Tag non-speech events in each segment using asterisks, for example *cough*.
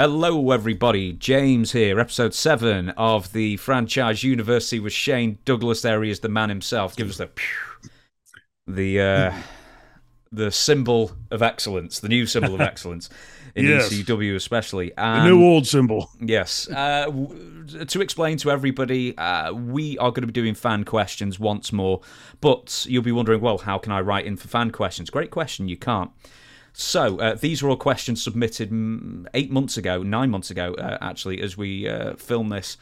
Hello, everybody. James here, episode 7 of the franchise University with Shane Douglas. There he is, the man himself. Give us the the uh, *laughs* the symbol of excellence, the new symbol of *laughs* excellence in Yes. ECW, especially. The And new old symbol. Yes. Uh, w- to explain to everybody, uh, we are going to be doing fan questions once more. But you'll be wondering, well, how can I write in for fan questions? Great question. You can't. So uh, these were all questions submitted eight months ago, nine months ago, uh, actually, as we uh, filmed this.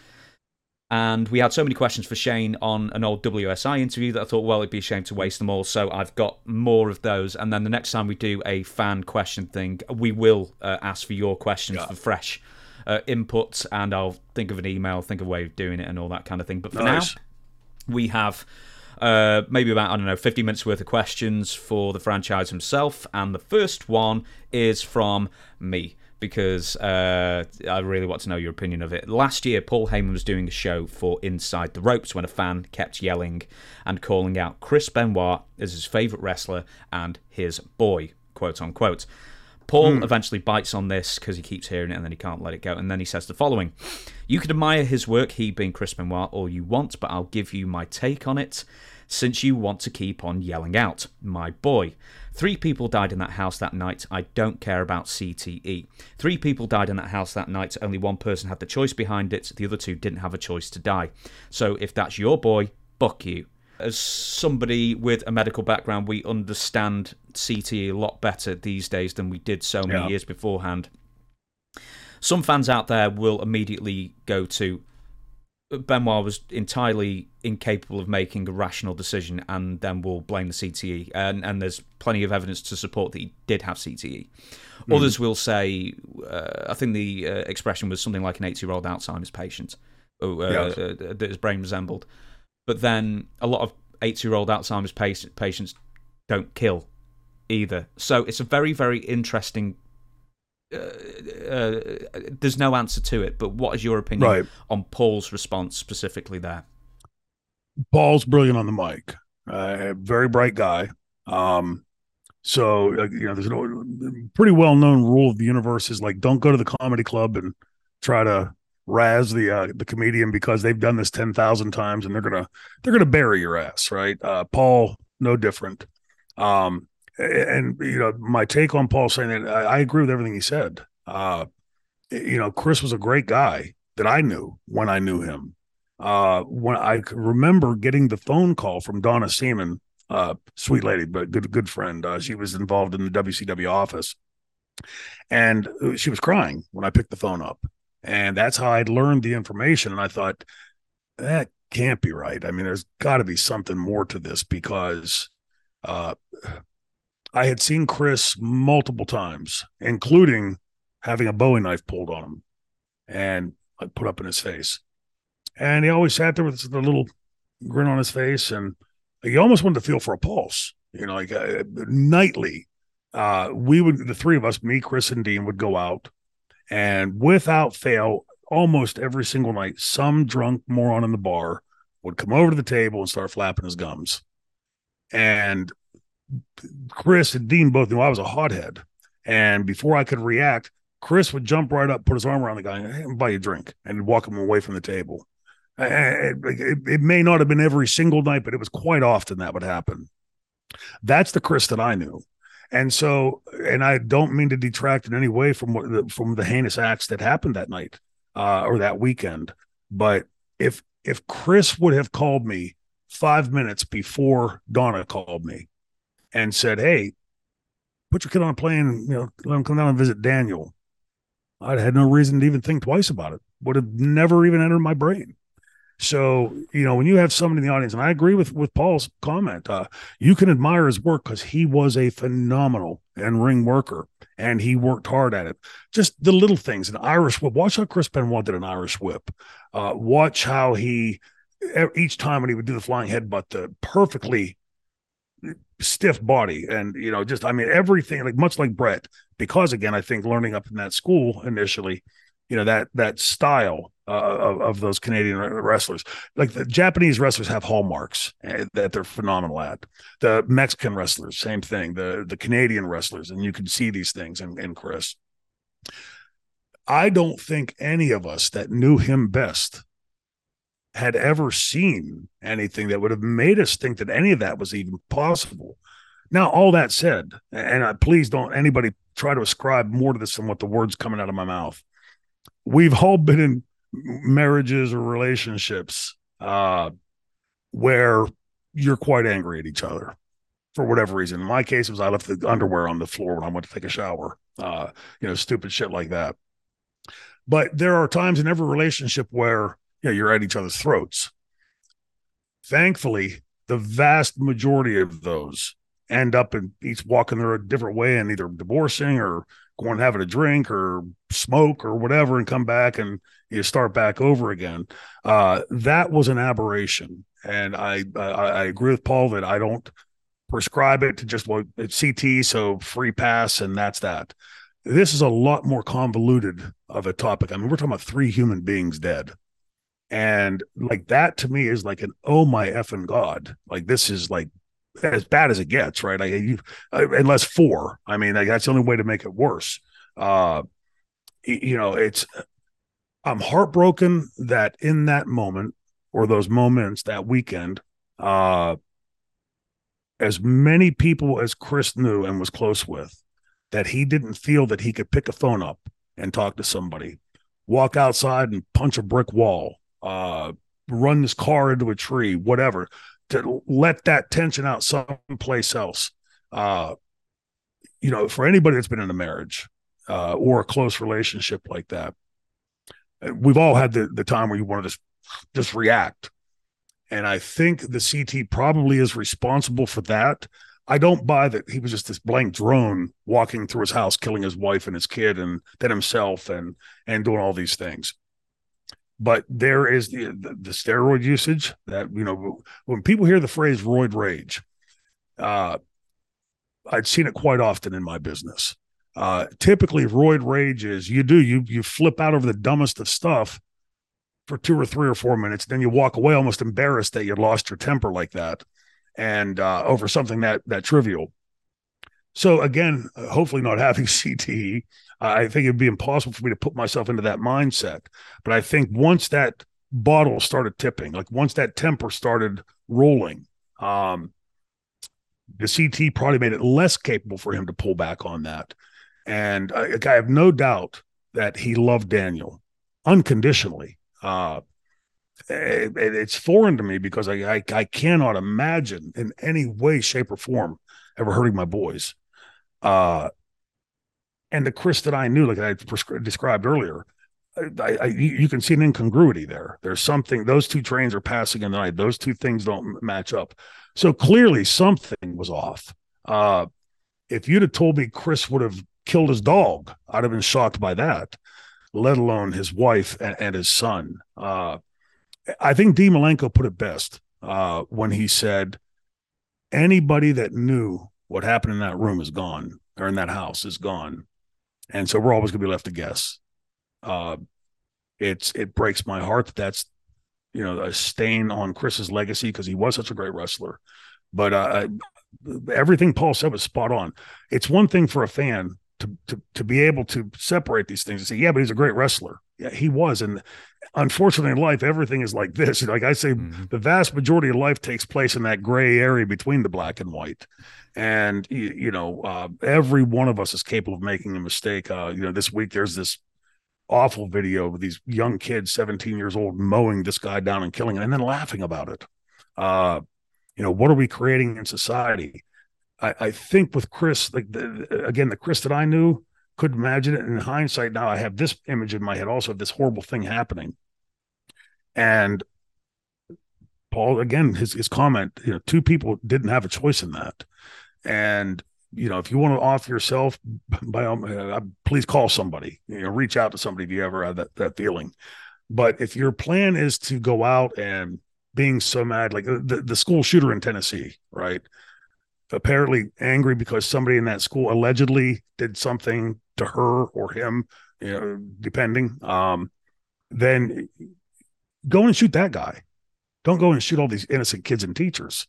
And we had so many questions for Shane on an old WSI interview that I thought, well, it'd be a shame to waste them all. So I've got more of those. And then the next time we do a fan question thing, we will uh, ask for your questions for fresh uh, input. And I'll think of an email, think of a way of doing it, and all that kind of thing. But for Nice. now, we have uh, maybe about, I don't know, 50 minutes worth of questions for the franchise himself. And the first one is from me because uh, I really want to know your opinion of it. Last year, Paul Heyman was doing a show for Inside the Ropes when a fan kept yelling and calling out Chris Benoit as his favourite wrestler and his boy, quote unquote. Paul hmm. eventually bites on this because he keeps hearing it and then he can't let it go. And then he says the following You could admire his work, he being Chris Benoit, all you want, but I'll give you my take on it since you want to keep on yelling out. My boy. Three people died in that house that night. I don't care about CTE. Three people died in that house that night. Only one person had the choice behind it. The other two didn't have a choice to die. So if that's your boy, buck you as somebody with a medical background, we understand CTE a lot better these days than we did so many Yeah. years beforehand. Some fans out there will immediately go to Benoit was entirely incapable of making a rational decision, and then will blame the CTE. And, and there's plenty of evidence to support that he did have CTE. Others will say, uh, I think the uh, expression was something like an 80 year old Alzheimer's patient uh, Yes. uh, that his brain resembled. But then a lot of 80 year old Alzheimer's patients don't kill either. So it's a very, very interesting. Uh, uh, there's no answer to it, but what is your opinion Right. on Paul's response specifically there? Paul's brilliant on the mic. Uh, very bright guy. Um, so you know, there's a pretty well known rule of the universe is like don't go to the comedy club and try to razz the uh, the comedian because they've done this ten thousand times and they're gonna they're gonna bury your ass, right? Uh, Paul, no different. Um, and you know, my take on Paul saying that I, I agree with everything he said. Uh, you know, Chris was a great guy that I knew when I knew him uh when I remember getting the phone call from Donna Seaman, uh sweet lady, but good good friend. Uh, she was involved in the WCW office. And she was crying when I picked the phone up. And that's how I'd learned the information. And I thought, that can't be right. I mean, there's got to be something more to this because uh I had seen Chris multiple times, including having a Bowie knife pulled on him and put up in his face and he always sat there with the little grin on his face and he almost wanted to feel for a pulse you know like uh, nightly uh we would the three of us me chris and dean would go out and without fail almost every single night some drunk moron in the bar would come over to the table and start flapping his gums and chris and dean both knew i was a hothead and before i could react chris would jump right up put his arm around the guy and hey, buy you a drink and walk him away from the table it, it, it may not have been every single night, but it was quite often that would happen. That's the Chris that I knew. And so, and I don't mean to detract in any way from what the, from the heinous acts that happened that night uh, or that weekend. But if if Chris would have called me five minutes before Donna called me and said, "Hey, put your kid on a plane, you know, let him come down and visit Daniel," I'd had no reason to even think twice about it. Would have never even entered my brain. So, you know, when you have somebody in the audience, and I agree with with Paul's comment, uh, you can admire his work because he was a phenomenal in ring worker and he worked hard at it. Just the little things, an Irish whip. Watch how Chris Benoit did an Irish whip. Uh, watch how he each time when he would do the flying headbutt, the perfectly stiff body, and you know, just I mean everything like much like Bret. Because again, I think learning up in that school initially, you know that that style uh, of, of those Canadian wrestlers. Like the Japanese wrestlers have hallmarks uh, that they're phenomenal at. The Mexican wrestlers, same thing. The the Canadian wrestlers, and you can see these things in, in Chris. I don't think any of us that knew him best had ever seen anything that would have made us think that any of that was even possible. Now, all that said, and I, please don't anybody try to ascribe more to this than what the words coming out of my mouth. We've all been in marriages or relationships uh, where you're quite angry at each other for whatever reason. In my case, was I left the underwear on the floor when I went to take a shower. Uh, you know, stupid shit like that. But there are times in every relationship where you know, you're at each other's throats. Thankfully, the vast majority of those end up in each walking their different way and either divorcing or going having a drink or smoke or whatever and come back and you start back over again. Uh, that was an aberration. And I, I, I agree with Paul that I don't prescribe it to just well, it's CT, so free pass, and that's that. This is a lot more convoluted of a topic. I mean, we're talking about three human beings dead. And like that to me is like an oh my effing god. Like this is like as bad as it gets, right? Like you, uh, unless four. I mean, like that's the only way to make it worse. Uh, you know, it's. I'm heartbroken that in that moment or those moments that weekend, uh, as many people as Chris knew and was close with, that he didn't feel that he could pick a phone up and talk to somebody, walk outside and punch a brick wall, uh, run this car into a tree, whatever, to let that tension out someplace else. Uh, you know, for anybody that's been in a marriage uh, or a close relationship like that, we've all had the, the time where you want to just just react and I think the CT probably is responsible for that. I don't buy that he was just this blank drone walking through his house, killing his wife and his kid, and then himself, and and doing all these things. But there is the, the, the steroid usage that you know when people hear the phrase "roid rage," uh, I'd seen it quite often in my business. Uh, typically, roid rage is you do you you flip out over the dumbest of stuff, for two or three or four minutes. Then you walk away almost embarrassed that you lost your temper like that and uh, over something that that trivial. So again, hopefully not having *laughs* CTE, I think it'd be impossible for me to put myself into that mindset. But I think once that bottle started tipping, like once that temper started rolling, um, the CT probably made it less capable for him to pull back on that. And I, I have no doubt that he loved Daniel unconditionally uh, it, it's foreign to me because I, I, I cannot imagine in any way, shape, or form ever hurting my boys. Uh, and the Chris that I knew, like I prescri- described earlier, I, I, you can see an incongruity there. There's something; those two trains are passing in the night. Those two things don't match up. So clearly, something was off. Uh, if you'd have told me Chris would have killed his dog, I'd have been shocked by that let alone his wife and, and his son. Uh, I think D. Malenko put it best uh, when he said, anybody that knew what happened in that room is gone, or in that house is gone. And so we're always going to be left to guess. Uh, it's it breaks my heart that that's you know a stain on Chris's legacy because he was such a great wrestler. But uh, everything Paul said was spot on. It's one thing for a fan to, to to be able to separate these things and say, yeah, but he's a great wrestler. Yeah, he was. And unfortunately, in life, everything is like this. Like I say, mm-hmm. the vast majority of life takes place in that gray area between the black and white. And you, you know, uh, every one of us is capable of making a mistake. Uh, you know, this week there's this awful video of these young kids, 17 years old, mowing this guy down and killing him, and then laughing about it. Uh, you know, what are we creating in society? I, I think with Chris, like the, again, the Chris that I knew could imagine it. In hindsight, now I have this image in my head also of this horrible thing happening. And Paul, again, his his comment, you know, two people didn't have a choice in that. And you know, if you want to off yourself, by all, uh, please call somebody. You know, reach out to somebody if you ever have that that feeling. But if your plan is to go out and being so mad, like the, the school shooter in Tennessee, right? Apparently angry because somebody in that school allegedly did something to her or him, you know, depending, um, then go and shoot that guy. Don't go and shoot all these innocent kids and teachers.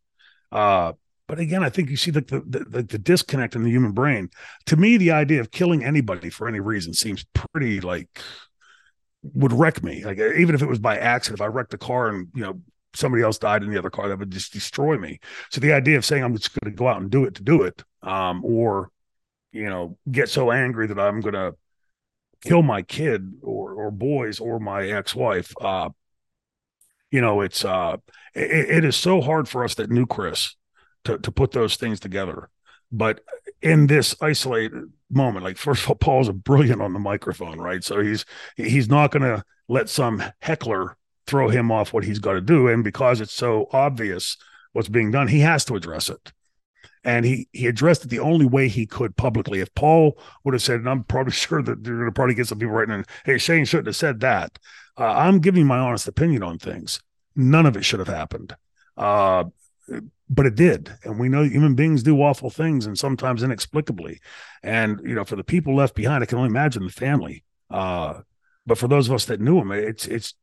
Uh, But again, I think you see the, the the, the disconnect in the human brain. To me, the idea of killing anybody for any reason seems pretty like would wreck me. Like even if it was by accident, if I wrecked a car and you know somebody else died in the other car, that would just destroy me. So the idea of saying I'm just going to go out and do it to do it, um, or you know, get so angry that I'm going to kill my kid or or boys or my ex-wife, uh, you know, it's uh, it, it is so hard for us that knew Chris to to put those things together. But in this isolated moment, like first of all, Paul's a brilliant on the microphone, right? So he's he's not going to let some heckler throw him off what he's got to do, and because it's so obvious what's being done, he has to address it. And he he addressed it the only way he could publicly. If Paul would have said, and I'm probably *laughs* sure that you're going to probably get some people writing in, "Hey, Shane shouldn't have said that." Uh, I'm giving my honest opinion on things. None of it should have happened. Uh, but it did and we know human beings do awful things and sometimes inexplicably and you know for the people left behind i can only imagine the family uh but for those of us that knew him it's it's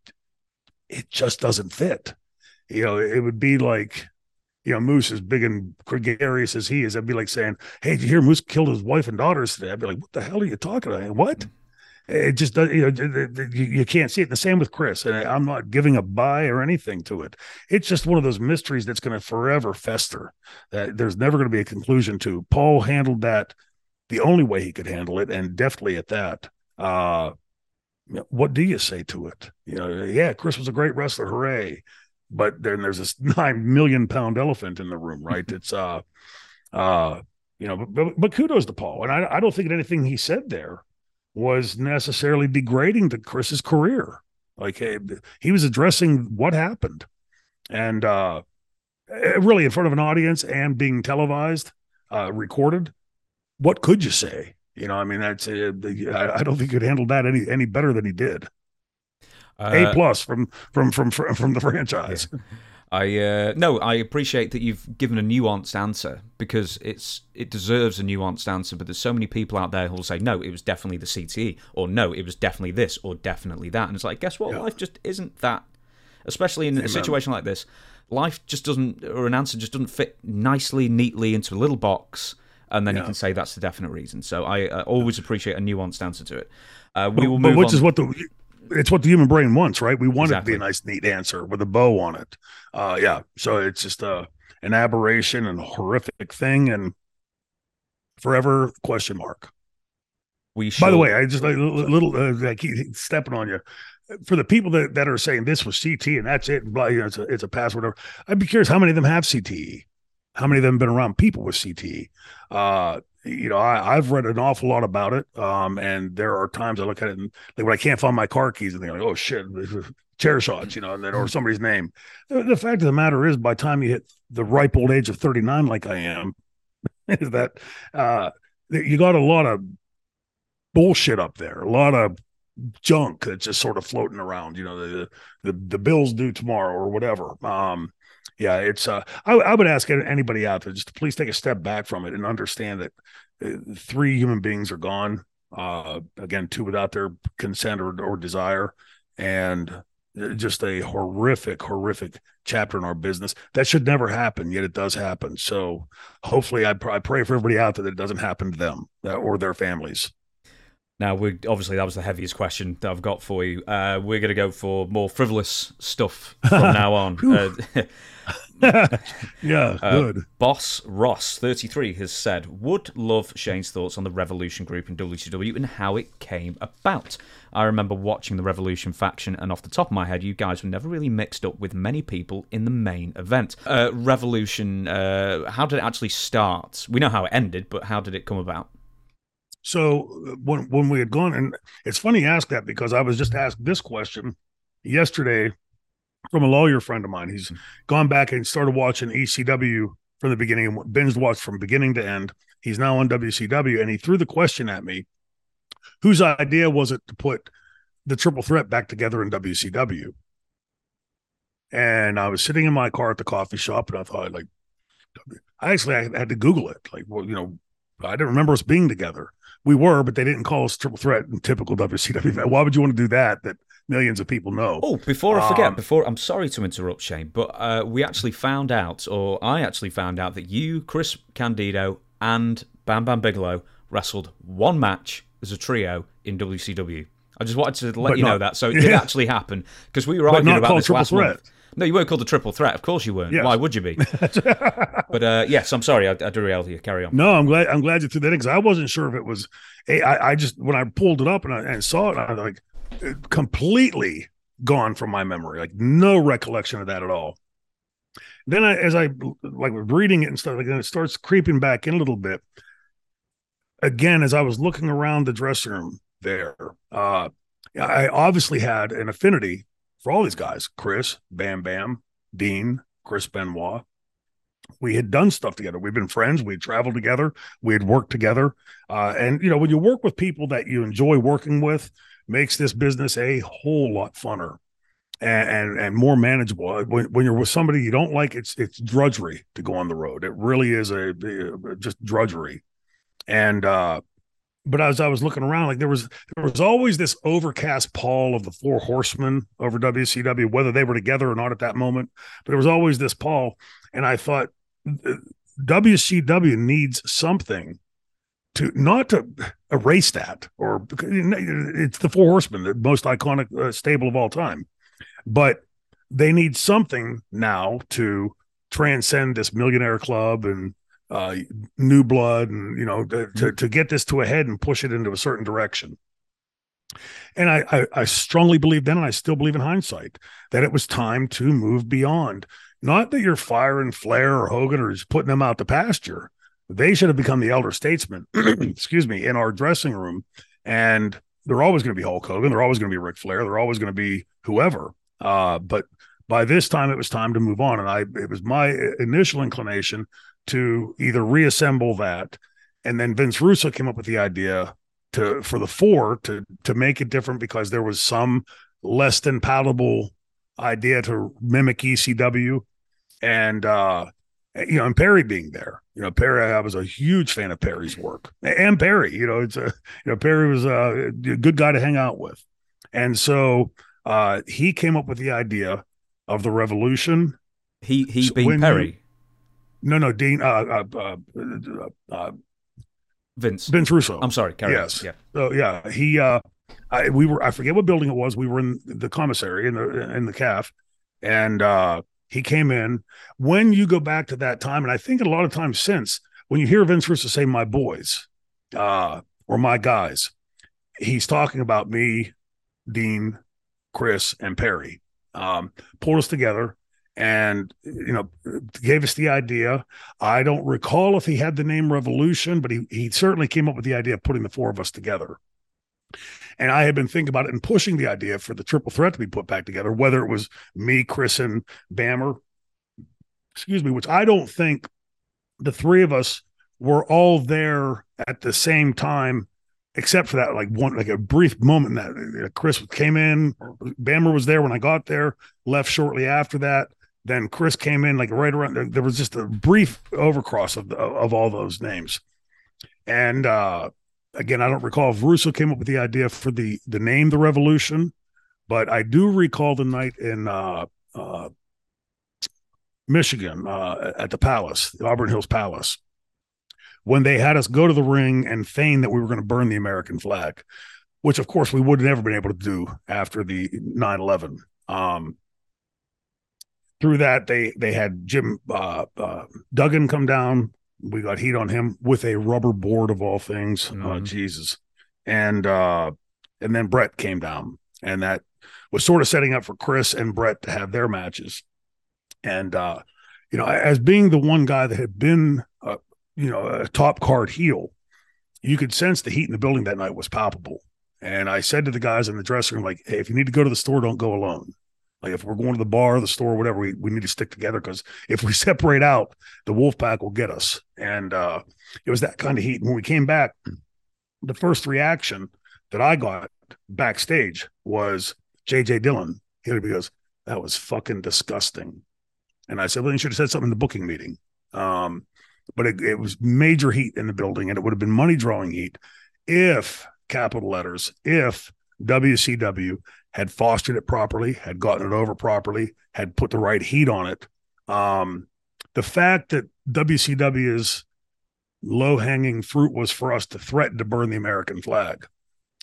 it just doesn't fit you know it would be like you know moose as big and gregarious as he is i'd be like saying hey did you hear moose killed his wife and daughters today i'd be like what the hell are you talking about what it just does, you know, you, you can't see it. The same with Chris. And I'm not giving a buy or anything to it. It's just one of those mysteries that's going to forever fester that there's never going to be a conclusion to. Paul handled that the only way he could handle it and deftly at that. Uh, what do you say to it? You know, yeah, Chris was a great wrestler. Hooray. But then there's this *laughs* nine million pound elephant in the room, *laughs* right? it's, uh, uh, you know, but, but, kudos to Paul. And I, I don't think anything he said there was necessarily degrading to Chris's career. Like he was addressing what happened, and uh, eh, really in front of an audience and being televised, uh, recorded. What could you say? You know, I mean, that's uh, I don't think he could handle that any any better than he did. Uh, a plus from from from from from the franchise. Yeah. I uh, no, I appreciate that you've given a nuanced answer because it's it deserves a nuanced answer. But there's so many people out there who'll say no, it was definitely the CTE, or no, it was definitely this, or definitely that, and it's like, guess what? Yeah. Life just isn't that. Especially in Amen. a situation like this, life just doesn't, or an answer just doesn't fit nicely, neatly into a little box, and then yeah. you can say that's the definite reason. So I uh, always appreciate a nuanced answer to it. Uh, we but, will move but which on. is what the it's what the human brain wants, right? We want exactly. it to be a nice, neat answer with a bow on it. Uh, yeah. So it's just a uh, an aberration and a horrific thing, and forever question mark. We. By the way, I just like little. Uh, I keep stepping on you. For the people that, that are saying this was CT and that's it, and blah, you know, it's a, it's a password. I'd be curious how many of them have CTE. How many of them have been around people with CTE? Uh, you know, I, have read an awful lot about it. Um, and there are times I look at it and like when I can't find my car keys and they're like, oh shit, *laughs* chair shots, you know, and then, or somebody's name. The, the, fact of the matter is, by the time you hit the ripe old age of 39, like I am, *laughs* is that uh, you got a lot of bullshit up there, a lot of junk that's just sort of floating around, you know, the, the, the bills due tomorrow or whatever. Um, yeah, it's. Uh, I, I would ask anybody out there just to please take a step back from it and understand that uh, three human beings are gone. Uh, again, two without their consent or, or desire, and uh, just a horrific, horrific chapter in our business that should never happen, yet it does happen. So, hopefully, I, pr- I pray for everybody out there that it doesn't happen to them uh, or their families. Now, we obviously that was the heaviest question that I've got for you. Uh, we're going to go for more frivolous stuff from *laughs* now on. uh, *laughs* *laughs* yeah, uh, good. Boss Ross, 33, has said, Would love Shane's thoughts on the Revolution group in WCW and how it came about. I remember watching the Revolution faction, and off the top of my head, you guys were never really mixed up with many people in the main event. Uh, Revolution, uh, how did it actually start? We know how it ended, but how did it come about? So uh, when when we had gone, and it's funny you ask that because I was just asked this question yesterday from a lawyer friend of mine. He's hmm. gone back and started watching ECW from the beginning and binge watched from beginning to end. He's now on WCW, and he threw the question at me: Whose idea was it to put the triple threat back together in WCW? And I was sitting in my car at the coffee shop, and I thought, like, I actually I had to Google it. Like, well, you know, I didn't remember us being together. We were, but they didn't call us triple threat in typical WCW. Why would you want to do that? That millions of people know. Oh, before I forget, Um, before I'm sorry to interrupt, Shane, but uh, we actually found out, or I actually found out that you, Chris Candido, and Bam Bam Bigelow wrestled one match as a trio in WCW. I just wanted to let you know that. So it *laughs* did Yeah. actually happen because we were arguing not about this last Threat. month. No, you weren't called the triple threat. Of course you weren't. Yes. Why would you be? *laughs* but uh, yes, I'm sorry. I, I derailed you. Carry on. No, I'm glad. I'm glad you threw that in because I wasn't sure if it was. I, I just when I pulled it up and I and saw it, I was like completely gone from my memory. Like no recollection of that at all. Then I, as I like reading it and stuff, like then it starts creeping back in a little bit. Again, as I was looking around the dressing room there, uh, I obviously had an affinity for all these guys: Chris, Bam Bam, Dean, Chris Benoit we had done stuff together. We'd been friends. We'd traveled together. We had worked together. Uh, and you know, when you work with people that you enjoy working with, makes this business a whole lot funner and and, and more manageable. When, when you're with somebody you don't like, it's it's drudgery to go on the road. It really is a, a- just drudgery. And uh, but as I was looking around, like there was there was always this overcast pall of the four horsemen over WCW, whether they were together or not at that moment. But there was always this pall, and I thought uh, WCW needs something to not to erase that or it's the four horsemen, the most iconic uh, stable of all time, but they need something now to transcend this millionaire club and uh, new blood and you know to, to to get this to a head and push it into a certain direction. And I, I I strongly believe then, and I still believe in hindsight, that it was time to move beyond. Not that you're firing Flair or Hogan or just putting them out to pasture. They should have become the elder statesmen, *clears throat* excuse me, in our dressing room. And they're always going to be Hulk Hogan. They're always going to be Ric Flair. They're always going to be whoever. Uh, but by this time, it was time to move on. And I, it was my initial inclination to either reassemble that, and then Vince Russo came up with the idea to for the four to to make it different because there was some less than palatable idea to mimic ECW, and uh, you know, and Perry being there. You know, Perry, I was a huge fan of Perry's work, and Perry. You know, it's a you know Perry was a, good guy to hang out with, and so uh, he came up with the idea of the Revolution. He he So being Perry, No, no, Dean, uh, uh, uh, uh, Vince. Vince Russo. I'm sorry. Carry Yes. on. Yeah. So yeah, he uh I we were I forget what building it was. We were in the commissary in the in the calf and uh he came in. When you go back to that time, and I think a lot of times since, when you hear Vince Russo say my boys, uh, or my guys, he's talking about me, Dean, Chris, and Perry. Um, pulled us together and you know gave us the idea i don't recall if he had the name revolution but he he certainly came up with the idea of putting the four of us together and i had been thinking about it and pushing the idea for the triple threat to be put back together whether it was me chris and bammer excuse me which i don't think the three of us were all there at the same time except for that like one like a brief moment that chris came in bammer was there when i got there left shortly after that then Chris came in like right around. There was just a brief overcross of the, of all those names, and uh, again, I don't recall if Russo came up with the idea for the the name the Revolution, but I do recall the night in uh, uh, Michigan uh, at the Palace, the Auburn Hills Palace, when they had us go to the ring and feign that we were going to burn the American flag, which of course we would have never been able to do after the 9-11. Um, through that they they had Jim uh, uh, Duggan come down. We got heat on him with a rubber board of all things. Oh Mhm. Jesus, and uh, and then Bret came down, and that was sort of setting up for Chris and Bret to have their matches. And uh, you know, as being the one guy that had been uh, you know a top card heel, you could sense the heat in the building that night was palpable. And I said to the guys in the dressing room, like, "Hey, if you need to go to the store, don't go alone." Like if we're going to the bar, the store, whatever, we, we need to stick together because if we *laughs* separate out, the wolf pack will get us. And uh, it was that kind of heat. And when we came back, the first reaction that I got backstage was JJ Dillon. He goes, That was fucking disgusting. And I said, Well, you should have said something in the booking meeting. Um, but it, it was major heat in the building and it would have been money drawing heat if capital letters, if WCW had fostered it properly, had gotten it over properly, had put the right heat on it. Um, the fact that WCW's low hanging fruit was for us to threaten to burn the American flag.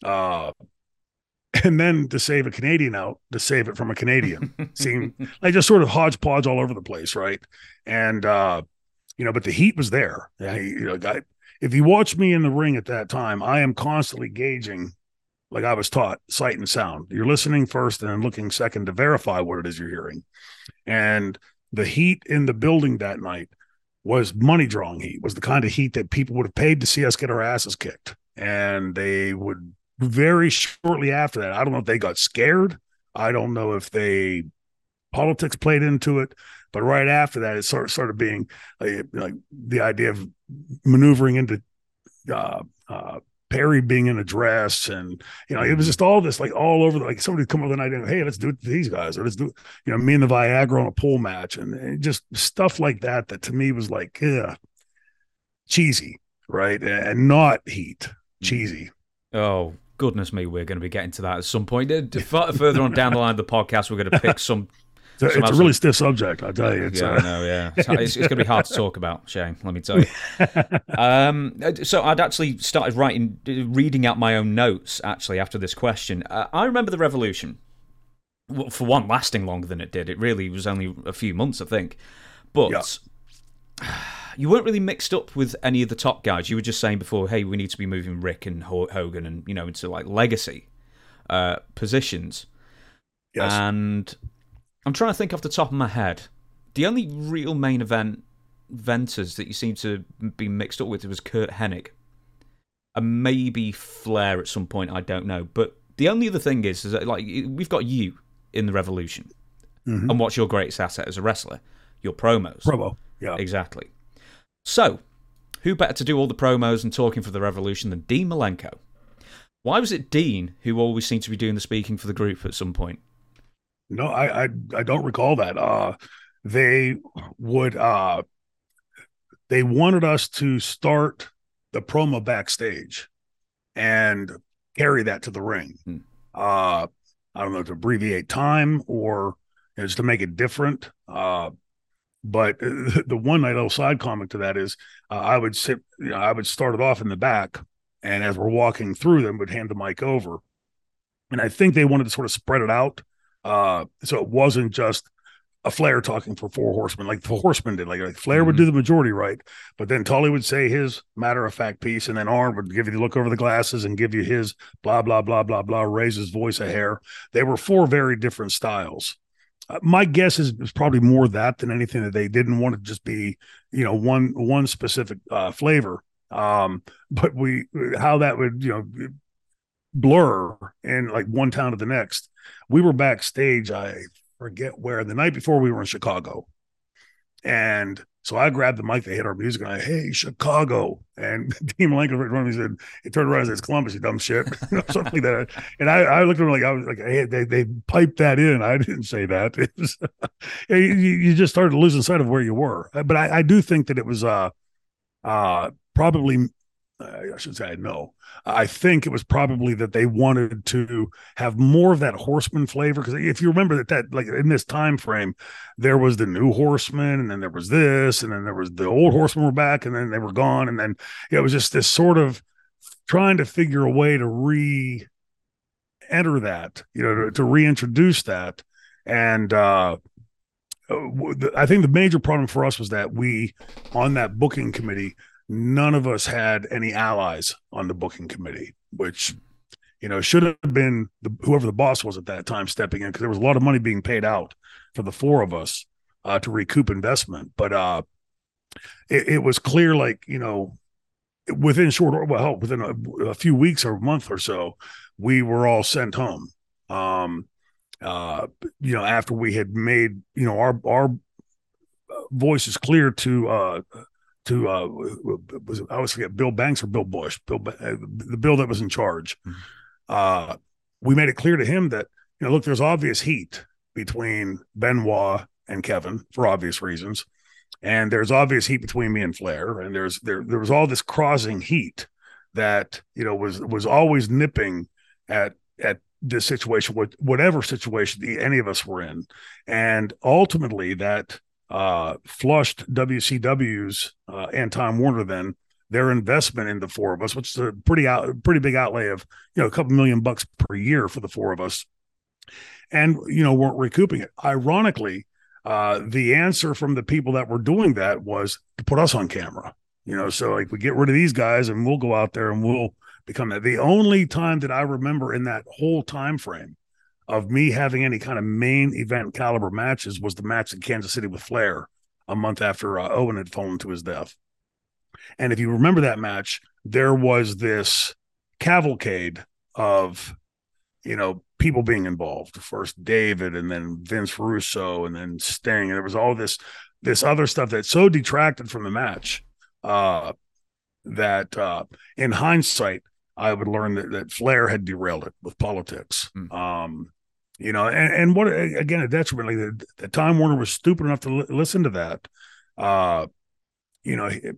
Uh, and then to save a Canadian out, to save it from a Canadian, *laughs* seemed like just sort of hodgepodge all over the place, right? And uh, you know, but the heat was there. Yeah, you know, I, if you watch me in the ring at that time, I am constantly gauging, like I was taught, sight and sound. You're listening first and then looking second to verify what it is you're hearing. And the heat in the building that night was money drawing heat, was the kind of heat that people would have paid to see us get our asses kicked. And they would very shortly after that, I don't know if they got scared. I don't know if they politics played into it, but right after that, it sort of started being like, like the idea of maneuvering into uh, uh, Perry being in a dress, and you know, it was mm-hmm. just all this like all over. The, like somebody come up with an idea, hey, let's do it to these guys, or let's do you know me and the Viagra on a pole match, and, and just stuff like that. That to me was like, yeah, cheesy, right, and not heat, mm-hmm. cheesy. Oh goodness me, we're going to be getting to that at some point. Uh, further on down the line of the podcast, we're going to pick *laughs* some it's, it's a really stiff subject, I tell you. It's, yeah, uh... know, yeah. *laughs* It's, it's, it's going to be hard to talk about, Shane. Let me tell you. *laughs* um, so I'd actually started writing, reading out my own notes actually after this question. Uh, I remember the revolution. For one, lasting longer than it did. It really was only a few months, I think. But yeah. *sighs* you weren't really mixed up with any of the top guys. You were just saying before, hey, we need to be moving Ric and Hogan and you know into like legacy uh, positions. Yes. And I'm trying to think off the top of my head. The only real main event venters that you seem to be mixed up with was Curt Hennig. And maybe Flair at some point, I don't know. But the only other thing is, is that, like we've got you in the Revolution. Mm-hmm. And what's your greatest asset as a wrestler? Your promos. Promo. Yeah. Exactly. So, who better to do all the promos and talking for the Revolution than Dean Malenko? Why was it Dean who always seemed to be doing the speaking for the group at some point? No, I, I I don't recall that. Uh, they would uh, they wanted us to start the promo backstage and carry that to the ring. Hmm. Uh, I don't know to abbreviate time or you know, just to make it different. Uh, but *laughs* the one night little side comment to that is uh, I would sit, you know, I would start it off in the back, and as we're walking through them, would hand the mic over. And I think they wanted to sort of spread it out uh, so it wasn't just a Flair talking for four horsemen like the horsemen did. Like, like Flair mm-hmm. would do the majority right, but then Tully would say his matter of fact piece, and then Arn would give you the look over the glasses and give you his blah blah blah blah blah, raise his voice a hair. They were four very different styles. Uh, my guess is, is probably more that than anything that they didn't want to just be, you know, one one specific uh, flavor. Um, *laughs* but we how that would you know blur in like one town to the next. We were backstage, I forget where, the night before we were in Chicago. And so I grabbed the mic, they hit our music, and I, hey, Chicago. And *laughs* Dean Malenko right me said, he turned around and said, it's Columbus, you dumb shit. *laughs* something like that. And I, I looked at him like, I was like, hey, they, they piped that in. I didn't say that. *laughs* It was, you, you just started losing sight of where you were. But I, I do think that it was uh, uh, probably I should say I know. I think it was probably that they wanted to have more of that horseman flavor because if you remember that that like in this time frame, there was the new horseman, and then there was this, and then there was the old horsemen were back, and then they were gone, and then it was just this sort of trying to figure a way to re enter that, you know, to, to reintroduce that, and uh I think the major problem for us was that we on that booking committee none of us had any allies on the booking committee, which you know should have been the, whoever the boss was at that time stepping in because there was a lot of money being paid out for the four of us uh, to recoup investment. But uh, it, it, was clear, like you know, within short well, within a, a, few weeks or a month or so, we were all sent home. Um, uh, you know, after we had made you know our our voices clear to uh to uh, was I always forget Bill Banks or Bill Busch, Bill uh, the Bill that was in charge. Mm-hmm. Uh, we made it clear to him that you know, look, there's obvious heat between Benoit and Kevin for obvious reasons, and there's obvious heat between me and Flair, and there's there there was all this crossing heat that you know was was always nipping at at this situation, whatever situation the, any of us were in, and ultimately that uh, flushed WCW's uh, and Time Warner then their investment in the four of us, which is a pretty out, pretty big outlay of you know a couple million bucks per year for the four of us, and you know weren't recouping it. Ironically, uh, the answer from the people that were doing that was to put us on camera. You know, so like we get rid of these guys and we'll go out there and we'll become that. The only time that I remember in that whole time frame of me having any kind of main event caliber matches was the match in Kansas City with Flair a month after uh, Owen had fallen to his death. And if you remember that match, there was this cavalcade of, you know, people being involved. First David, and then Vince Russo, and then Sting. And there was all this this other stuff that so detracted from the match uh, that uh, in hindsight, I would learn that, that Flair had derailed it with politics. Mm. Um, you know, and, and what again like the, the Time Warner was stupid enough to li- listen to that. Uh, you know, it,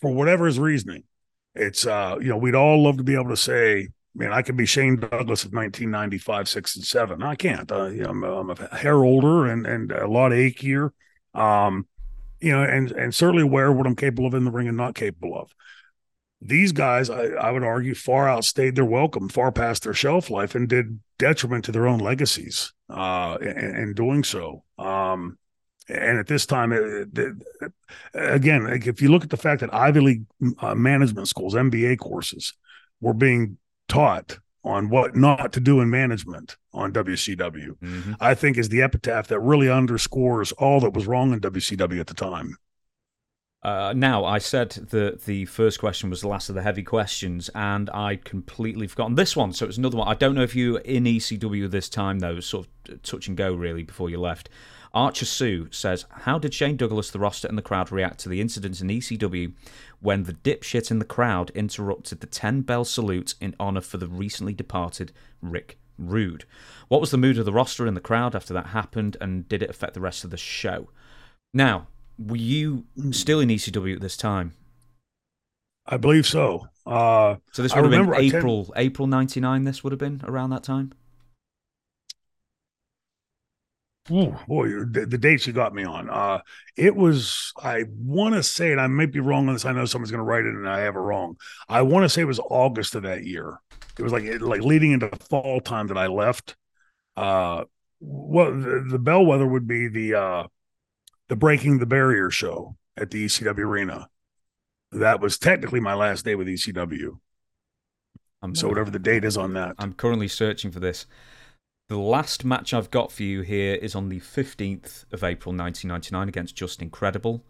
for whatever his reasoning, it's uh, you know, we'd all love to be able to say, man, I could be Shane Douglas of 1995, six and seven. I can't. Uh, you know, I'm, I'm, a hair older and and a lot achier. Um, you know, and and certainly aware of what I'm capable of in the ring and not capable of. These guys, I, I would argue, far outstayed their welcome, far past their shelf life, and did detriment to their own legacies uh, in, in doing so. Um, and at this time, it, it, again, if you look at the fact that Ivy League uh, management schools, MBA courses, were being taught on what not to do in management on WCW, mm-hmm. I think is the epitaph that really underscores all that was wrong in WCW at the time. Uh, now, I said that the first question was the last of the heavy questions, and I'd completely forgotten this one. So it's another one. I don't know if you were in ECW this time, though, sort of touch and go really before you left. Archer Sue says, How did Shane Douglas, the roster, and the crowd react to the incident in ECW when the dipshit in the crowd interrupted the 10 bell salute in honour for the recently departed Rick Rude? What was the mood of the roster and the crowd after that happened, and did it affect the rest of the show? Now, were you still in ECW at this time? I believe so. Uh, so this would I have been April, April '99. This would have been around that time. Ooh, boy, the, the, dates you got me on. Uh, it was, I want to say, and I might be wrong on this. I know someone's going to write it and I have it wrong. I want to say it was August of that year. It was like, like leading into fall time that I left. Uh, well, the, the bellwether would be the, uh, the Breaking the Barrier show at the ECW Arena. That was technically my last day with ECW. I'm so whatever the date is on that. I'm currently searching for this. The last match I've got for you here is on the 15th of April 1999 against Justin Credible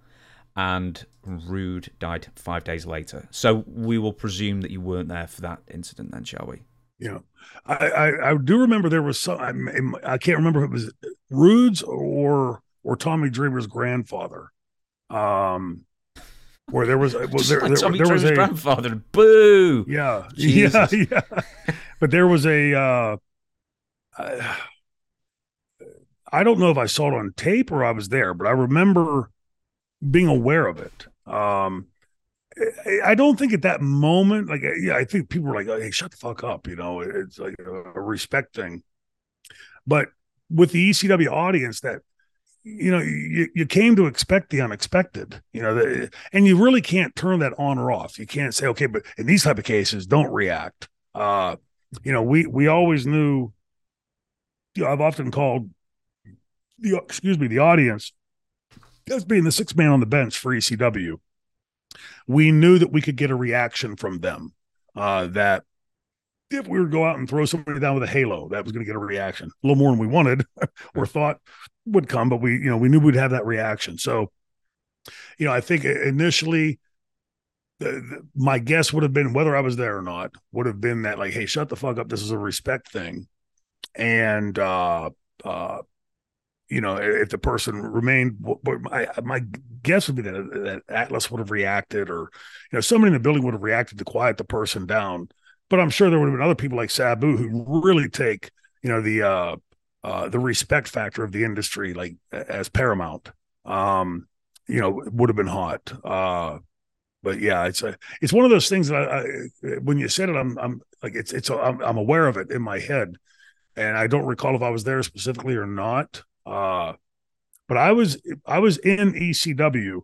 and Rude died five days later. So we will presume that you weren't there for that incident, then, shall we? Yeah, I I, I do remember there was some. I, I can't remember if it was Rude's or or Tommy Dreamer's grandfather. Um, where there was was *laughs* there, there, Tommy there was a grandfather. Boo! Yeah, *laughs* Jesus. yeah, *laughs* yeah. But there was a. Uh, I, I don't know if I saw it on tape or I was there, but I remember being aware of it. Um, I don't think at that moment, like, yeah, I think people were like, "Hey, shut the fuck up," you know. It's like a respect thing. But with the ECW audience, that you know, you, you came to expect the unexpected, you know, the, and you really can't turn that on or off. You can't say, okay, but in these type of cases, don't react. Uh, you know, we we always knew. You know, I've often called the excuse me the audience as being the sixth man on the bench for ECW. We knew that we could get a reaction from them. Uh, that if we were to go out and throw somebody down with a halo, that was going to get a reaction, a little more than we wanted *laughs* or thought would come, but we, you know, we knew we'd have that reaction. So, you know, I think initially, the, the, my guess would have been whether I was there or not would have been that like, hey, shut the fuck up. This is a respect thing, and uh, uh, you know, if the person remained, my my guess would be that that Atlas would have reacted, or you know, somebody in the building would have reacted to quiet the person down but I'm sure there would have been other people like Sabu who really take you know the uh, uh, the respect factor of the industry like as paramount. Um, you know, would have been hot. Uh, but yeah, it's a, it's one of those things that I, I when you said it, I'm I'm like it's it's I'm, I'm aware of it in my head, and I don't recall if I was there specifically or not. Uh, but I was I was in ECW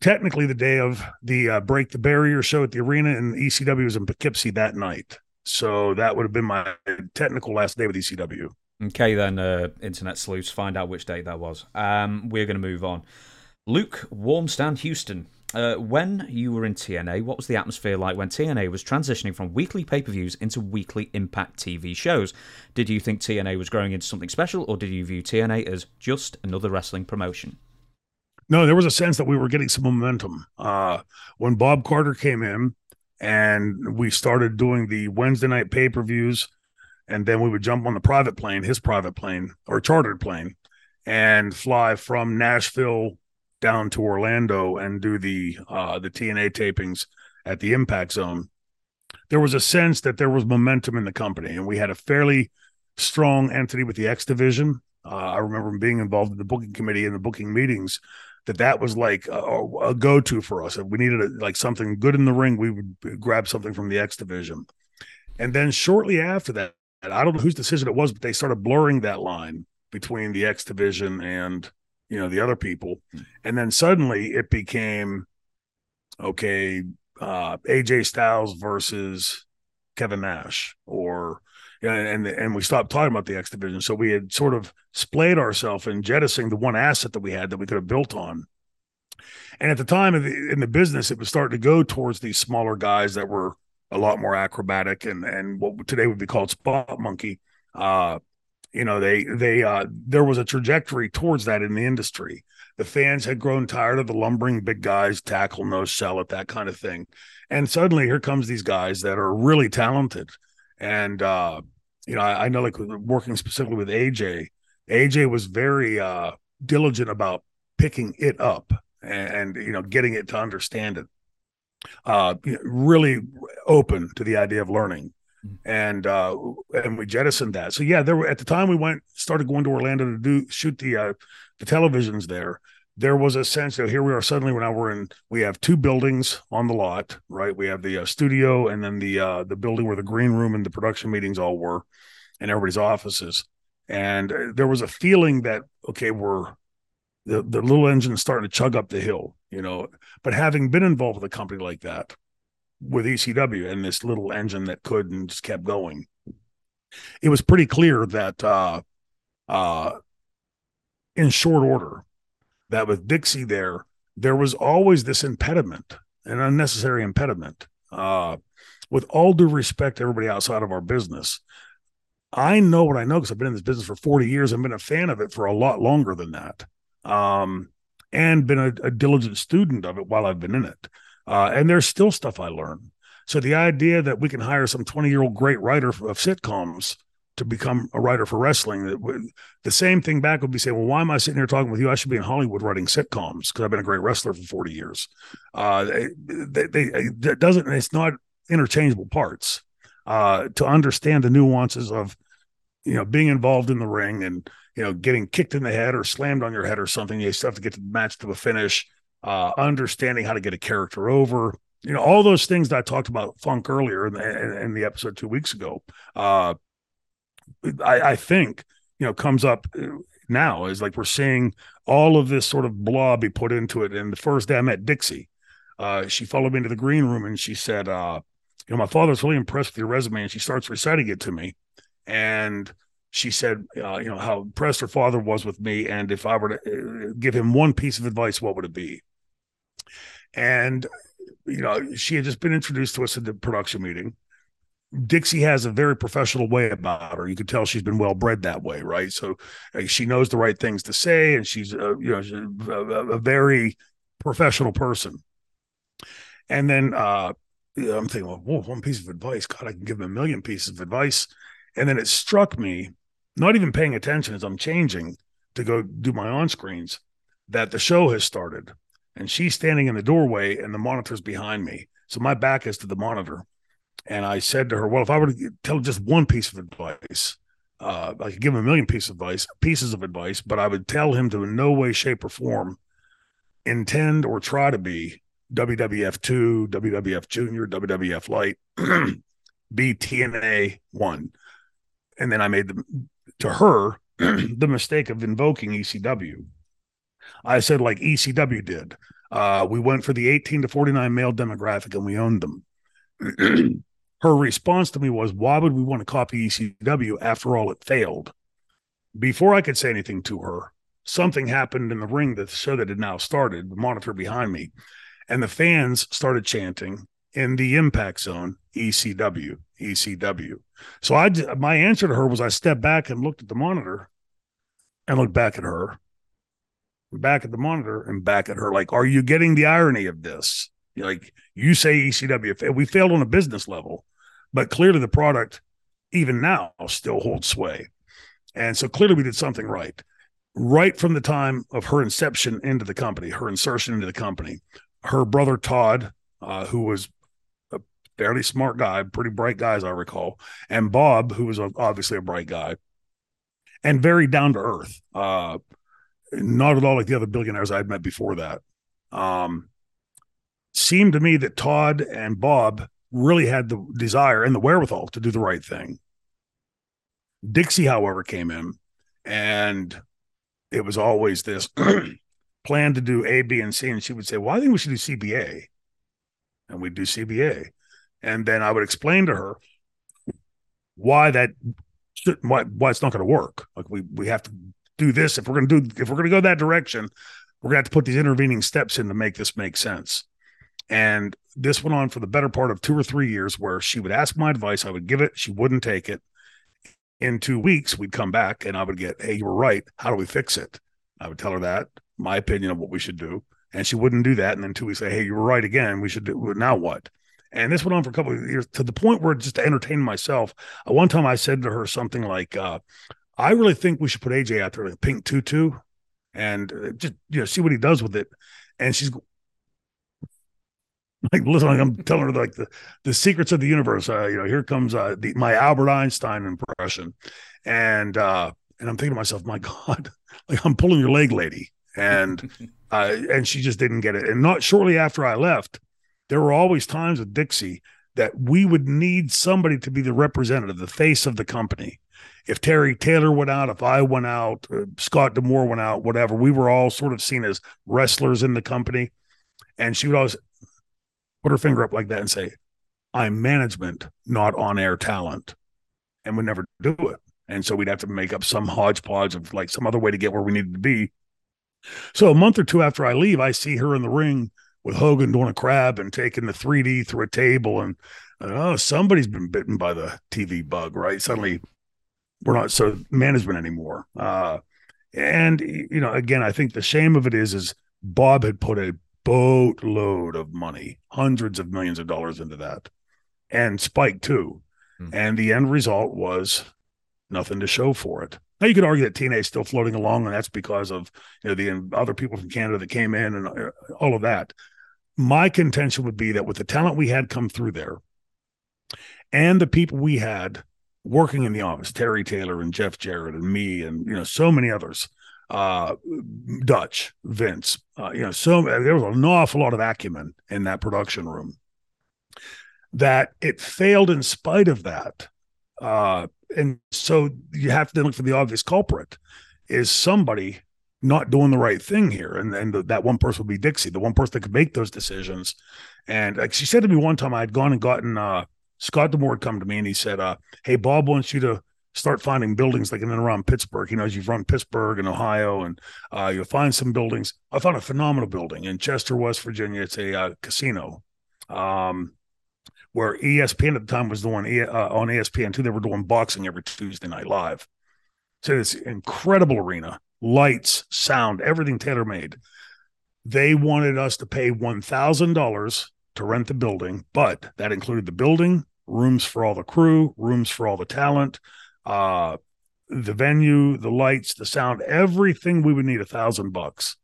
technically the day of the uh, break the barrier show at the arena and ECW was in Poughkeepsie that night. So that would have been my technical last day with ECW. Okay, then, uh, internet sleuths, find out which date that was. Um, we're going to move on. Luke Warmstand Houston. Uh, when you were in TNA, what was the atmosphere like when TNA was transitioning from weekly pay per views into weekly Impact TV shows? Did you think TNA was growing into something special, or did you view TNA as just another wrestling promotion? No, there was a sense that we were getting some momentum. Uh, when Bob Carter came in and we started doing the Wednesday night pay per views, and then we would jump on the private plane, his private plane or chartered plane, and fly from Nashville down to Orlando and do the uh, the TNA tapings at the Impact Zone. There was a sense that there was momentum in the company, and we had a fairly strong entity with the X division. Uh, I remember being involved in the booking committee and the booking meetings. That that was like a, a go to for us. If we needed a, like something good in the ring, we would grab something from the X division. And then shortly after that, I don't know whose decision it was, but they started blurring that line between the X division and you know the other people, and then suddenly it became okay. Uh, AJ Styles versus Kevin Nash, or and and we stopped talking about the X division. So we had sort of splayed ourselves and jettisoning the one asset that we had that we could have built on. And at the time in the, in the business, it was starting to go towards these smaller guys that were a lot more acrobatic and and what today would be called spot monkey. Uh, you know, they they uh, there was a trajectory towards that in the industry. The fans had grown tired of the lumbering big guys, tackle, no sell it, that kind of thing. And suddenly here comes these guys that are really talented. And uh, you know, I, I know like working specifically with AJ, AJ was very uh diligent about picking it up and, and you know getting it to understand it uh, really open to the idea of learning. Mm-hmm. And uh, and we jettisoned that. So yeah, there were at the time we went started going to Orlando to do shoot the uh, the televisions there. There was a sense that here we are suddenly now we're in we have two buildings on the lot, right? We have the uh, studio and then the uh, the building where the green room and the production meetings all were, and everybody's offices. And uh, there was a feeling that okay, we're the the little engine is starting to chug up the hill, you know. But having been involved with a company like that, with ECW and this little engine that could and just kept going, it was pretty clear that uh, uh, in short order, that with Dixie there, there was always this impediment, an unnecessary impediment. Uh, with all due respect to everybody outside of our business, I know what I know because I've been in this business for 40 years and been a fan of it for a lot longer than that um, and been a, a, diligent student of it while I've been in it. Uh, and there's still stuff I learn. So the idea that we can hire some 20 year old great writer of sitcoms to become a writer for wrestling, that the same thing back would be saying, well, why am I sitting here talking with you? I should be in Hollywood writing sitcoms because I've been a great wrestler for 40 years. Uh, they, they, they, doesn't, it's not interchangeable parts. Uh, to understand the nuances of, you know, being involved in the ring and, you know, getting kicked in the head or slammed on your head or something. You still have to get the match to a finish, uh, understanding how to get a character over. You know, all those things that I talked about Funk earlier in the, in the episode two weeks ago. Uh, I, I think you know comes up now is like we're seeing all of this sort of blah be put into it. And the first day I met Dixie, uh, she followed me into the green room and she said, uh, "You know, my father's really impressed with your resume." And she starts reciting it to me, and she said, uh, you know, how impressed her father was with me. And if I were to uh, give him one piece of advice, what would it be? And, you know, she had just been introduced to us at the production meeting. Dixie has a very professional way about her. You could tell she's been well bred that way, right? So uh, she knows the right things to say, and she's, uh, you know, a, a, very professional person. And then uh, I'm thinking, well, whoa, one piece of advice. God, I can give him a million pieces of advice. And then it struck me not even paying attention as I'm changing to go do my on screens, that the show has started. And she's standing in the doorway and the monitor's behind me. So my back is to the monitor. And I said to her, Well, if I were to tell just one piece of advice, uh, I could give him a million pieces of advice, pieces of advice, but I would tell him to in no way, shape, or form intend or try to be WWF two, WWF Junior, WWF Light, *clears throat* B TNA one, and then I made the to her *clears throat* the mistake of invoking ECW. I said like ECW did. Uh, we went for the 18 to 49 male demographic and we owned them. *clears throat* her response to me was, Why would we want to copy ECW? After all, it failed. Before I could say anything to her, something happened in the ring that the show that had now started, the monitor behind me, and the fans started chanting in the impact zone ECW, ECW. So I my answer to her was I stepped back and looked at the monitor and looked back at her, back at the monitor and back at her. Like, are you getting the irony of this? Like you say ECW, we failed on a business level, but clearly the product, even now, still holds sway. And so clearly we did something right. Right from the time of her inception into the company, her insertion into the company, her brother Todd, uh, who was fairly smart guy, pretty bright guy, as I recall, and Bob, who was obviously a bright guy and very down to earth. Uh, not at all like the other billionaires I'd met before that. Um, seemed to me that Todd and Bob really had the desire and the wherewithal to do the right thing. Dixie, however, came in and it was always this *clears throat* plan to do A, B, and C. And she would say, Well, I think we should do CBA. And we'd do CBA. And then I would explain to her why that why, why it's not going to work. Like we we have to do this if we're going to do if we're going to go that direction, we're going to have to put these intervening steps in to make this make sense. And this went on for the better part of two or three years where she would ask my advice, I would give it, she wouldn't take it. In two weeks, we'd come back and I would get, Hey, you were right. How do we fix it? I would tell her that, my opinion of what we should do. And she wouldn't do that. And then two weeks say, Hey, you were right again. We should do now what? And this went on for a couple of years to the point where just to entertain myself. Uh, one time I said to her something like, uh, I really think we should put AJ out there, like pink tutu, and uh, just you know see what he does with it. And she's like, listen, I'm telling her like the the secrets of the universe. Uh, you know, here comes uh, the, my Albert Einstein impression, and uh, and I'm thinking to myself, my *laughs* God, like I'm pulling your leg, lady, and *laughs* uh, and she just didn't get it. And not shortly after I left, there were always times with Dixie that we would need somebody to be the representative, the face of the company. If Terry Taylor went out, if I went out, uh, Scott D'Amore went out, whatever, we were all sort of seen as wrestlers in the company. And she would always put her finger up like that and say, I'm management, not on air talent. And would never do it. And so we'd have to make up some hodgepodge of like some other way to get where we needed to be. So a month or two after I leave, I see her in the ring with Hogan doing a crab and taking the 3D through a table. And oh, somebody's been bitten by the TV bug, right? Suddenly we're not so management anymore. Uh, and, you know, again, I think the shame of it is, is Bob had put a boatload of money, hundreds of millions of dollars into that, and Spike too. Mm-hmm. And the end result was nothing to show for it. Now you could argue that TNA is still floating along, and that's because of you know the other people from Canada that came in and uh, all of that my contention would be that with the talent we had come through there and the people we had working in the office, Terry Taylor and Jeff Jarrett and me and you know so many others, uh, Dutch, Vince, uh, you know, so there was an awful lot of acumen in that production room. That it failed in spite of that, uh, and so you have to look for the obvious culprit. Is somebody not doing the right thing here. And and the, that one person would be Dixie, the one person that could make those decisions. And like she said to me one time, I had gone and gotten uh, Scott D'Amore come to me and he said, uh, "Hey, Bob wants you to." Start finding buildings like in and around Pittsburgh. He knows you've run Pittsburgh and Ohio, and uh, you'll find some buildings. I found a phenomenal building in Chester, West Virginia. It's a uh, casino. Um, where ESPN at the time was the one uh, on ESPN too. They were doing boxing every Tuesday night live. So this incredible arena, lights, sound, everything tailor made. They wanted us to pay $1,000 to rent the building, but that included the building, rooms for all the crew, rooms for all the talent, uh, the venue, the lights, the sound, everything we would need a thousand bucks.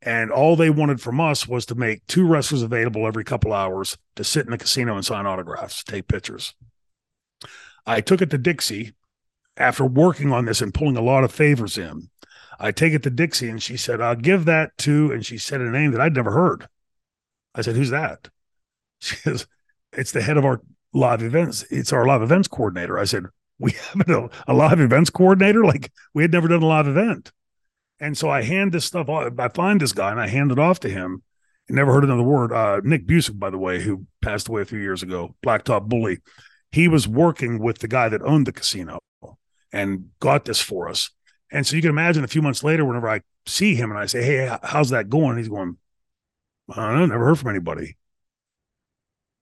And all they wanted from us was to make two wrestlers available every couple hours to sit in the casino and sign autographs, take pictures. I took it to Dixie after working on this and pulling a lot of favors in. I take it to Dixie and she said, I'll give that to, and she said a name that I'd never heard. I said, Who's that? *laughs* She says, It's the head of our live events. It's our live events coordinator. I said, We *laughs* have a, a live events coordinator? Like we had never done a live event. And so I hand this stuff off. I find this guy and I hand it off to him. Never heard another word. Uh, Nick Busick, by the way, who passed away a few years ago, Blacktop Bully. He was working with the guy that owned the casino and got this for us. And so you can imagine a few months later, whenever I see him and I say, Hey, how's that going? He's going, I don't know, never heard from anybody.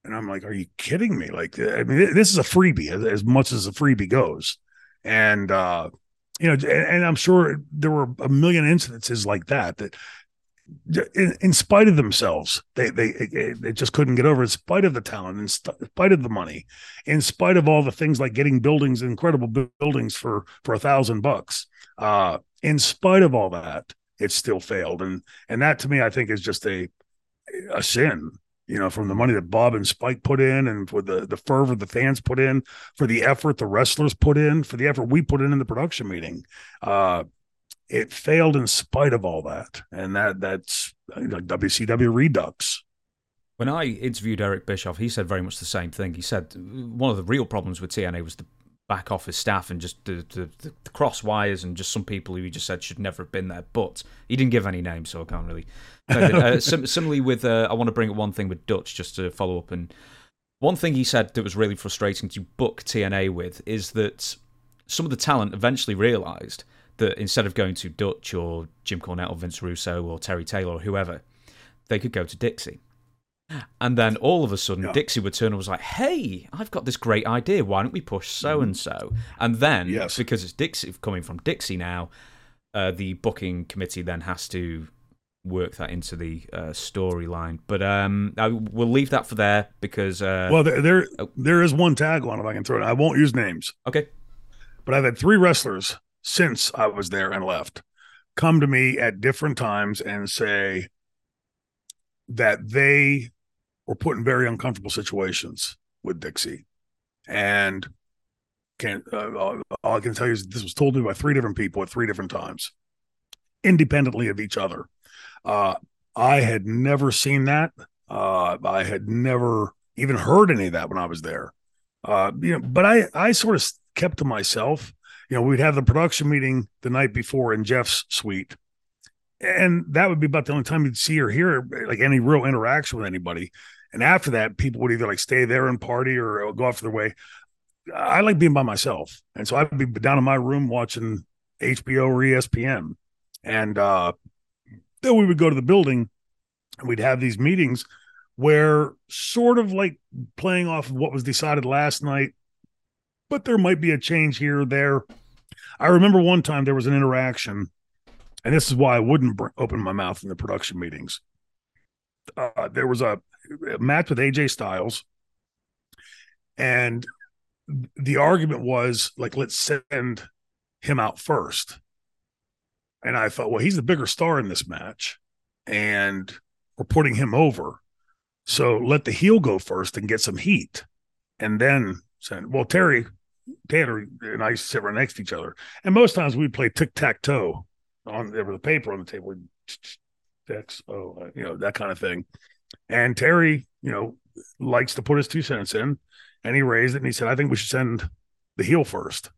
And I'm like, Are you kidding me? Like, I mean, this is a freebie as, as much as a freebie goes. And, uh, you know, and, and, I'm sure there were a million incidences like that that in, in spite of themselves, they, they they just couldn't get over. In spite of the talent, in spite of the money, in spite of all the things like getting buildings, incredible buildings for for a thousand bucks, uh, in spite of all that, it still failed. And and that to me, I think is just a a sin. You know, from the money that Bob and Spike put in, and for the the fervor the fans put in, for the effort the wrestlers put in, for the effort we put in in the production meeting. Uh, it failed in spite of all that, and that that's like WCW Redux. When I interviewed Eric Bischoff, he said very much the same thing. He said one of the real problems with TNA was the back office staff and just the, the, the, cross wires and just some people who he just said should never have been there. But he didn't give any names, so I can't really. uh, *laughs* sim- similarly, with uh, I want to bring up one thing with Dutch just to follow up. And one thing he said that was really frustrating to book TNA with is that some of the talent eventually realised that instead of going to Dutch or Jim Cornette or Vince Russo or Terry Taylor or whoever, they could go to Dixie. And then all of a sudden, yeah. Dixie would turn and was like, "Hey, I've got this great idea. Why don't we push so and so?" And then, yes. because it's Dixie coming from Dixie now, uh, the booking committee then has to work that into the uh, storyline. But um, I, we'll leave that for there because uh, well, there there, oh. there is one tagline if I can throw it. I won't use names. Okay, but I've had three wrestlers since I was there and left come to me at different times and say that they were put in very uncomfortable situations with Dixie. And can uh, all I can tell you is this was told to me by three different people at three different times, independently of each other. Uh, I had never seen that. Uh, I had never even heard any of that when I was there. Uh, you know, but I I sort of kept to myself you know, we'd have the production meeting the night before in Jeff's suite. And that would be about the only time you'd see or hear like any real interaction with anybody. And after that, people would either like stay there and party or go off their way. I like being by myself. And so I'd be down in my room watching HBO or ESPN. And uh, then we would go to the building and we'd have these meetings where sort of like playing off of what was decided last night but there might be a change here or there. I remember one time there was an interaction, and this is why I wouldn't br- open my mouth in the production meetings. Uh, there was a, a match with AJ Styles, and the argument was like, let's send him out first. And I thought, well, he's the bigger star in this match, and we're putting him over. So let the heel go first and get some heat. And then send, well, Terry Taylor and I sit right next to each other, and most times we'd play tic tac toe on was a paper on the table, X, oh, uh, you know that kind of thing. And Terry, you know, likes to put his two cents in, and he raised it and he said, "I think we should send the heel first.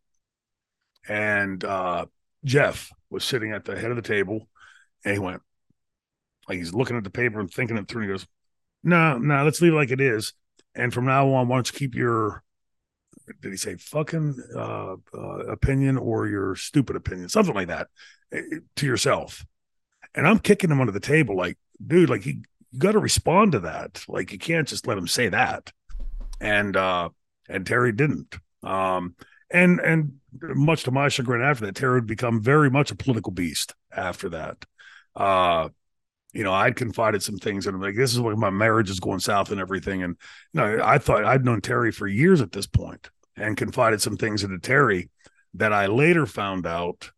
And uh, Jeff was sitting at the head of the table, and he went like he's looking at the paper and thinking it through. And he goes, "No, no, let's leave it like it is." And from now on, why don't you keep your did he say fucking uh, uh, opinion or your stupid opinion, something like that, eh, eh, to yourself. And I'm kicking him under the table, like, dude, like you, you got to respond to that. Like you can't just let him say that. And uh, and Terry didn't. Um, and and much to my chagrin, after that, Terry would become very much a political beast. After that, uh, you know, I'd confided some things and I'm like, this is like my marriage is going south and everything. And you know, I thought I'd known Terry for years at this point and confided some things into Terry that I later found out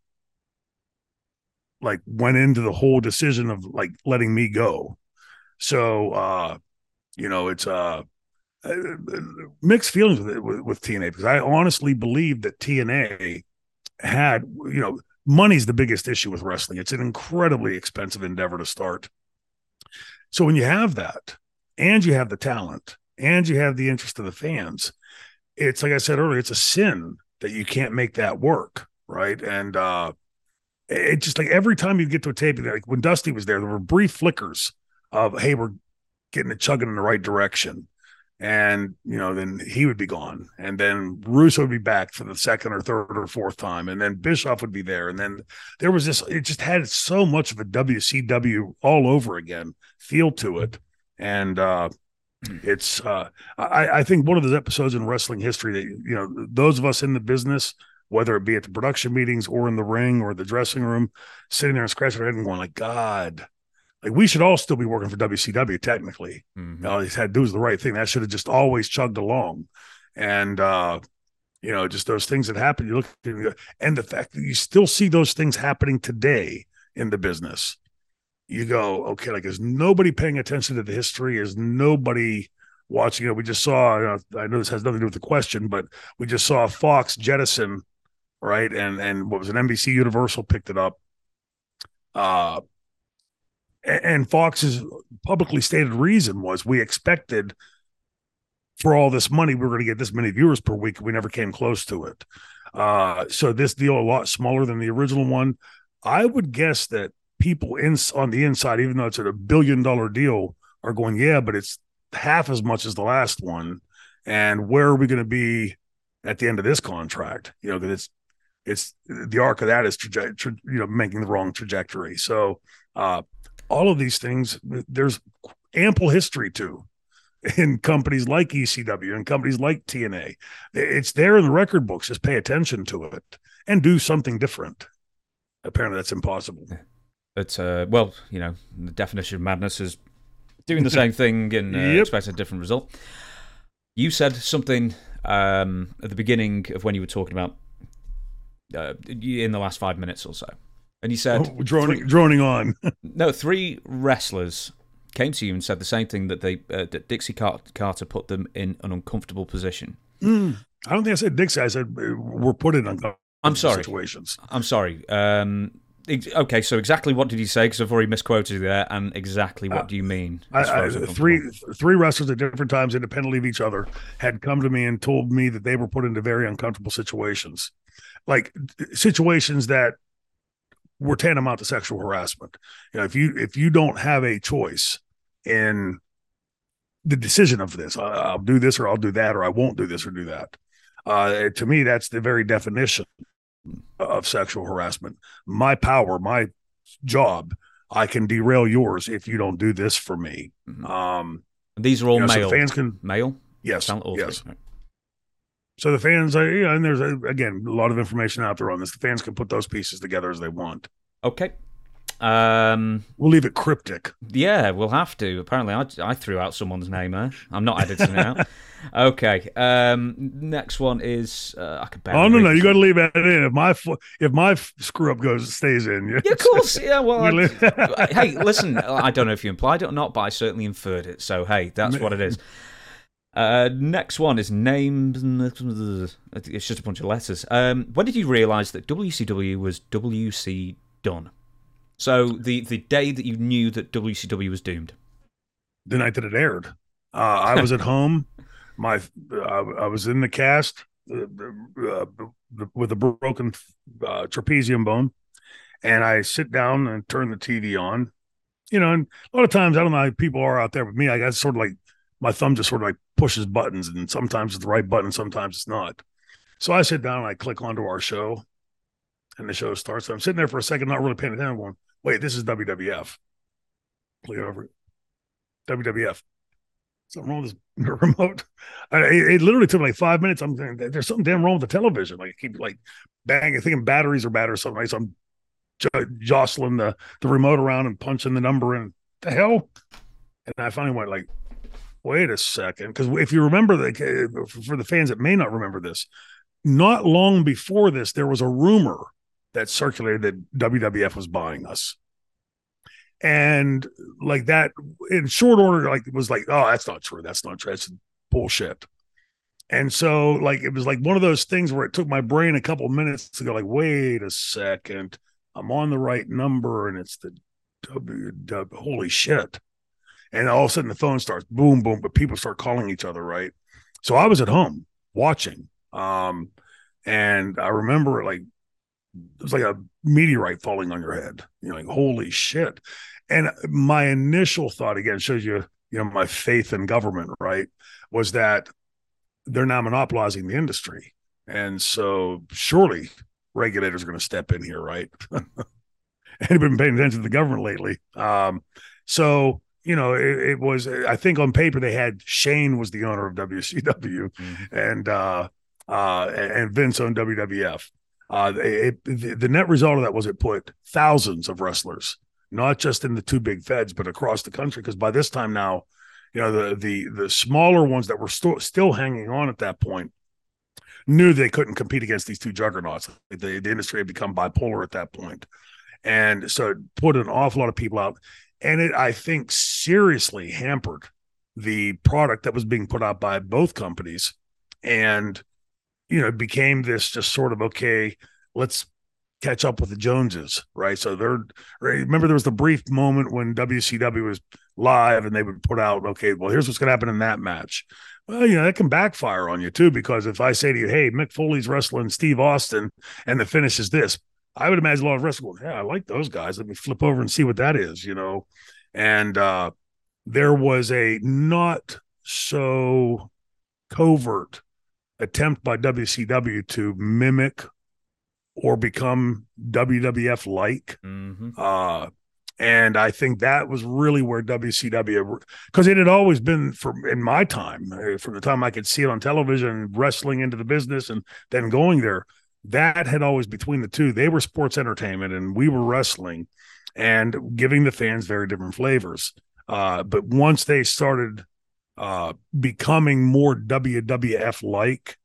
like went into the whole decision of like letting me go. So uh you know, it's uh, uh mixed feelings with, with, with TNA because I honestly believe that TNA had, you know, money's the biggest issue with wrestling. It's an incredibly expensive endeavor to start. So when you have that, and you have the talent and you have the interest of the fans. It's like I said earlier, it's a sin that you can't make that work, right? And uh it just like every time you get to a tape, like when Dusty was there, there were brief flickers of hey, we're getting it chugging in the right direction. And you know, then he would be gone, and then Russo would be back for the second or third or fourth time, and then Bischoff would be there, and then there was this. It just had so much of a WCW all over again feel to it, and uh, it's. Uh, I, I think one of those episodes in wrestling history that you know those of us in the business whether it be at the production meetings or in the ring or the dressing room, sitting there and scratching our head and going like, God, like we should all still be working for WCW technically. Mm-hmm. All he's had to do is the right thing. That should have just always chugged along. And uh, you know, just those things that happen. You look and the fact that you still see those things happening today in the business. You go, okay, like is nobody paying attention to the history? Is nobody watching it? We just saw, I know this has nothing to do with the question, but we just saw Fox jettison, right? And and what was an NBC Universal picked it up. Uh and Fox's publicly stated reason was we expected for all this money we were going to get this many viewers per week. We never came close to it. Uh, so this deal a lot smaller than the original one. I would guess that people in on the inside, even though it's a billion dollar deal, are going, yeah, but it's half as much as the last one. And where are we going to be at the end of this contract? You know, that it's it's the arc of that is traje- tra- you know making the wrong trajectory. So uh, all of these things there's ample history to in companies like ECW and companies like TNA. It's there in the record books. Just pay attention to it and do something different. Apparently, that's impossible. But uh, well, you know, the definition of madness is doing the *laughs* same thing and uh, yep. expecting a different result. You said something um, at the beginning of when you were talking about uh, in the last five minutes or so. And you said, oh, droning, droning on. *laughs* no, three wrestlers came to you and said the same thing that they uh, that Dixie Carter put them in an uncomfortable position. Mm, I don't think I said Dixie. I said uh, we're put in uncomfortable I'm sorry. situations. I'm sorry. Um, okay, so exactly what did you say? Because I've already misquoted you there. And exactly what uh, do you mean? I, I, three three wrestlers at different times, independently of each other, had come to me and told me that they were put into very uncomfortable situations, like situations that were tantamount to sexual harassment. You know, if you if you don't have a choice in the decision of this, I'll do this or I'll do that, or I won't do this or do that. Uh, to me, that's the very definition of sexual harassment. My power, my job, I can derail yours if you don't do this for me. Mm-hmm. Um, These are all you know, male. So fans can male. Yes. Yes. So the fans, uh, yeah, and there's a, again a lot of information out there on this. The fans can put those pieces together as they want. Okay. Um, we'll leave it cryptic. Yeah, we'll have to. Apparently, I, I threw out someone's name there. I'm not editing it out. *laughs* Okay. Um, next one is uh, I could. Oh no, no, you got to leave that in. If my if my screw up goes stays in, yeah, yeah of course, yeah. Well, *laughs* I, *laughs* hey, listen, I don't know if you implied it or not, but I certainly inferred it. So hey, that's what it is. Uh, next one is named. It's just a bunch of letters. Um, when did you realise that WCW was WC done? So the the day that you knew that WCW was doomed. The night that it aired. Uh, I was at *laughs* home. My I was in the cast uh, uh, with a broken uh, trapezium bone, and I sit down and turn the TV on. You know, and a lot of times I don't know how people are out there, but me, I got sort of like my thumb just sort of like pushes buttons, and sometimes it's the right button, sometimes it's not. So I sit down and I click onto our show, and the show starts. So I'm sitting there for a second, not really paying attention. Going, wait, this is WWF. Click over. WWF. Something wrong with this *laughs* remote. I, it, it, literally took like five minutes. I'm there's something damn wrong with the television. Like I keep like banging, thinking batteries are bad or something. Like, So I'm j- jostling the the remote around and punching the number in. The hell! And I finally went like, wait a second, because if you remember the uh, for the fans that may not remember this, not long before this, there was a rumor that circulated that WWF was buying us. And like that in short order, like it was like, oh, that's not true. That's not true. That's bullshit. And so like it was like one of those things where it took my brain a couple minutes to go like, wait a second, I'm on the right number and it's the W, w holy shit and all of a sudden the phone starts boom, boom, but people start calling each other, right? So I was at home watching. Um, and I remember like it was like a meteorite falling on your head. You know, like holy shit. And my initial thought again shows you, you know, my faith in government, right? Was that they're now monopolizing the industry. And so surely regulators are going to step in here, right? *laughs* Anybody been paying attention to the government lately? Um, so you know, it, it, was. I think on paper they had Shane was the owner of WCW, mm-hmm. and uh, uh, and Vince on WWF. Uh, it, the net result of that was it put thousands of wrestlers, not just in the two big feds, but across the country. Because by this time now, you know the the the smaller ones that were st- still hanging on at that point knew they couldn't compete against these two juggernauts. The, the industry had become bipolar at that point, and so it put an awful lot of people out and it I think seriously hampered the product that was being put out by both companies, and you know became this just sort of okay, let's catch up with the Joneses, right? So they're remember there was the brief moment when WCW was live and they would put out, okay, well here's what's going to happen in that match. Well, you know that can backfire on you too because if I say to you, hey, Mick Foley's wrestling Steve Austin, and the finish is this, I would imagine a lot of wrestlers going, yeah, I like those guys. Let me flip over and see what that is, you know. And uh, there was a not so covert attempt by WCW to mimic or become WWF like. Mm-hmm. Uh, and I think that was really where WCW, because it had always been from in my time, uh, from the time I could see it on television, wrestling into the business, and then going there that had always between the two they were sports entertainment and we were wrestling and giving the fans very different flavors uh, but once they started uh, becoming more wwf like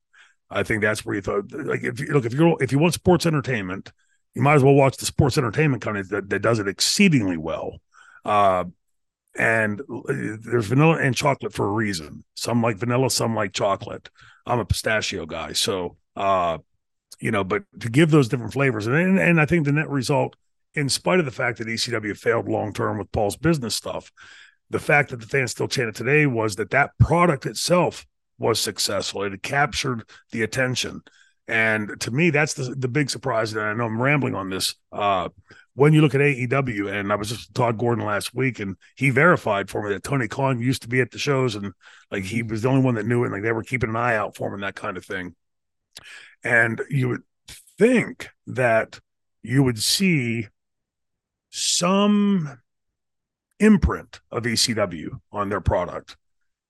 i think that's where you thought like if you look if you if you want sports entertainment you might as well watch the sports entertainment company that, that does it exceedingly well uh, and there's vanilla and chocolate for a reason some like vanilla some like chocolate i'm a pistachio guy so uh you know, but to give those different flavors. And, and I think the net result, in spite of the fact that ECW failed long term with Paul's business stuff, the fact that the fans still chant it today was that that product itself was successful. It captured the attention. And to me, that's the, the big surprise. And I know I'm rambling on this. Uh, when you look at AEW, and I was just Tod Gordon last week, and he verified for me that Tony Khan used to be at the shows, and like he was the only one that knew it, and like they were keeping an eye out for him and that kind of thing. And you would think that you would see some imprint of ECW on their product.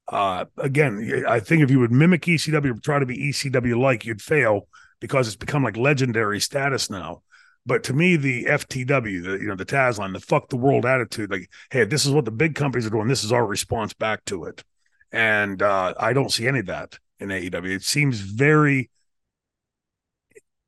Uh, again, I think if you would mimic ECW, try to be ECW like, you'd fail because it's become like legendary status now. But to me, the FTW, the you know the Taz line, the fuck the world attitude, like, hey, this is what the big companies are doing. This is our response back to it, and uh, I don't see any of that in AEW. It seems very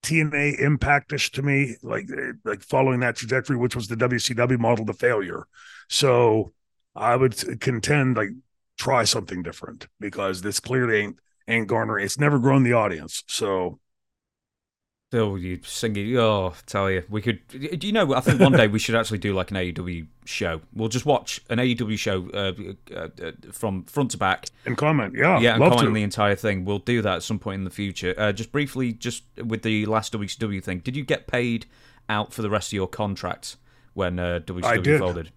TNA impactish to me, like like following that trajectory, which was the WCW model to failure. So I would contend like try something different because this clearly ain't ain't garnering. It's never grown the audience. So Oh, you singing! Oh, tell you, we could. Do you know? I think one day we should actually do like an AEW show. We'll just watch an AEW show uh, uh, uh, from front to back and comment. Yeah, yeah, and comment to. the entire thing. We'll do that at some point in the future. Uh, just briefly, just with the last WCW thing, did you get paid out for the rest of your contract when uh, WCW folded?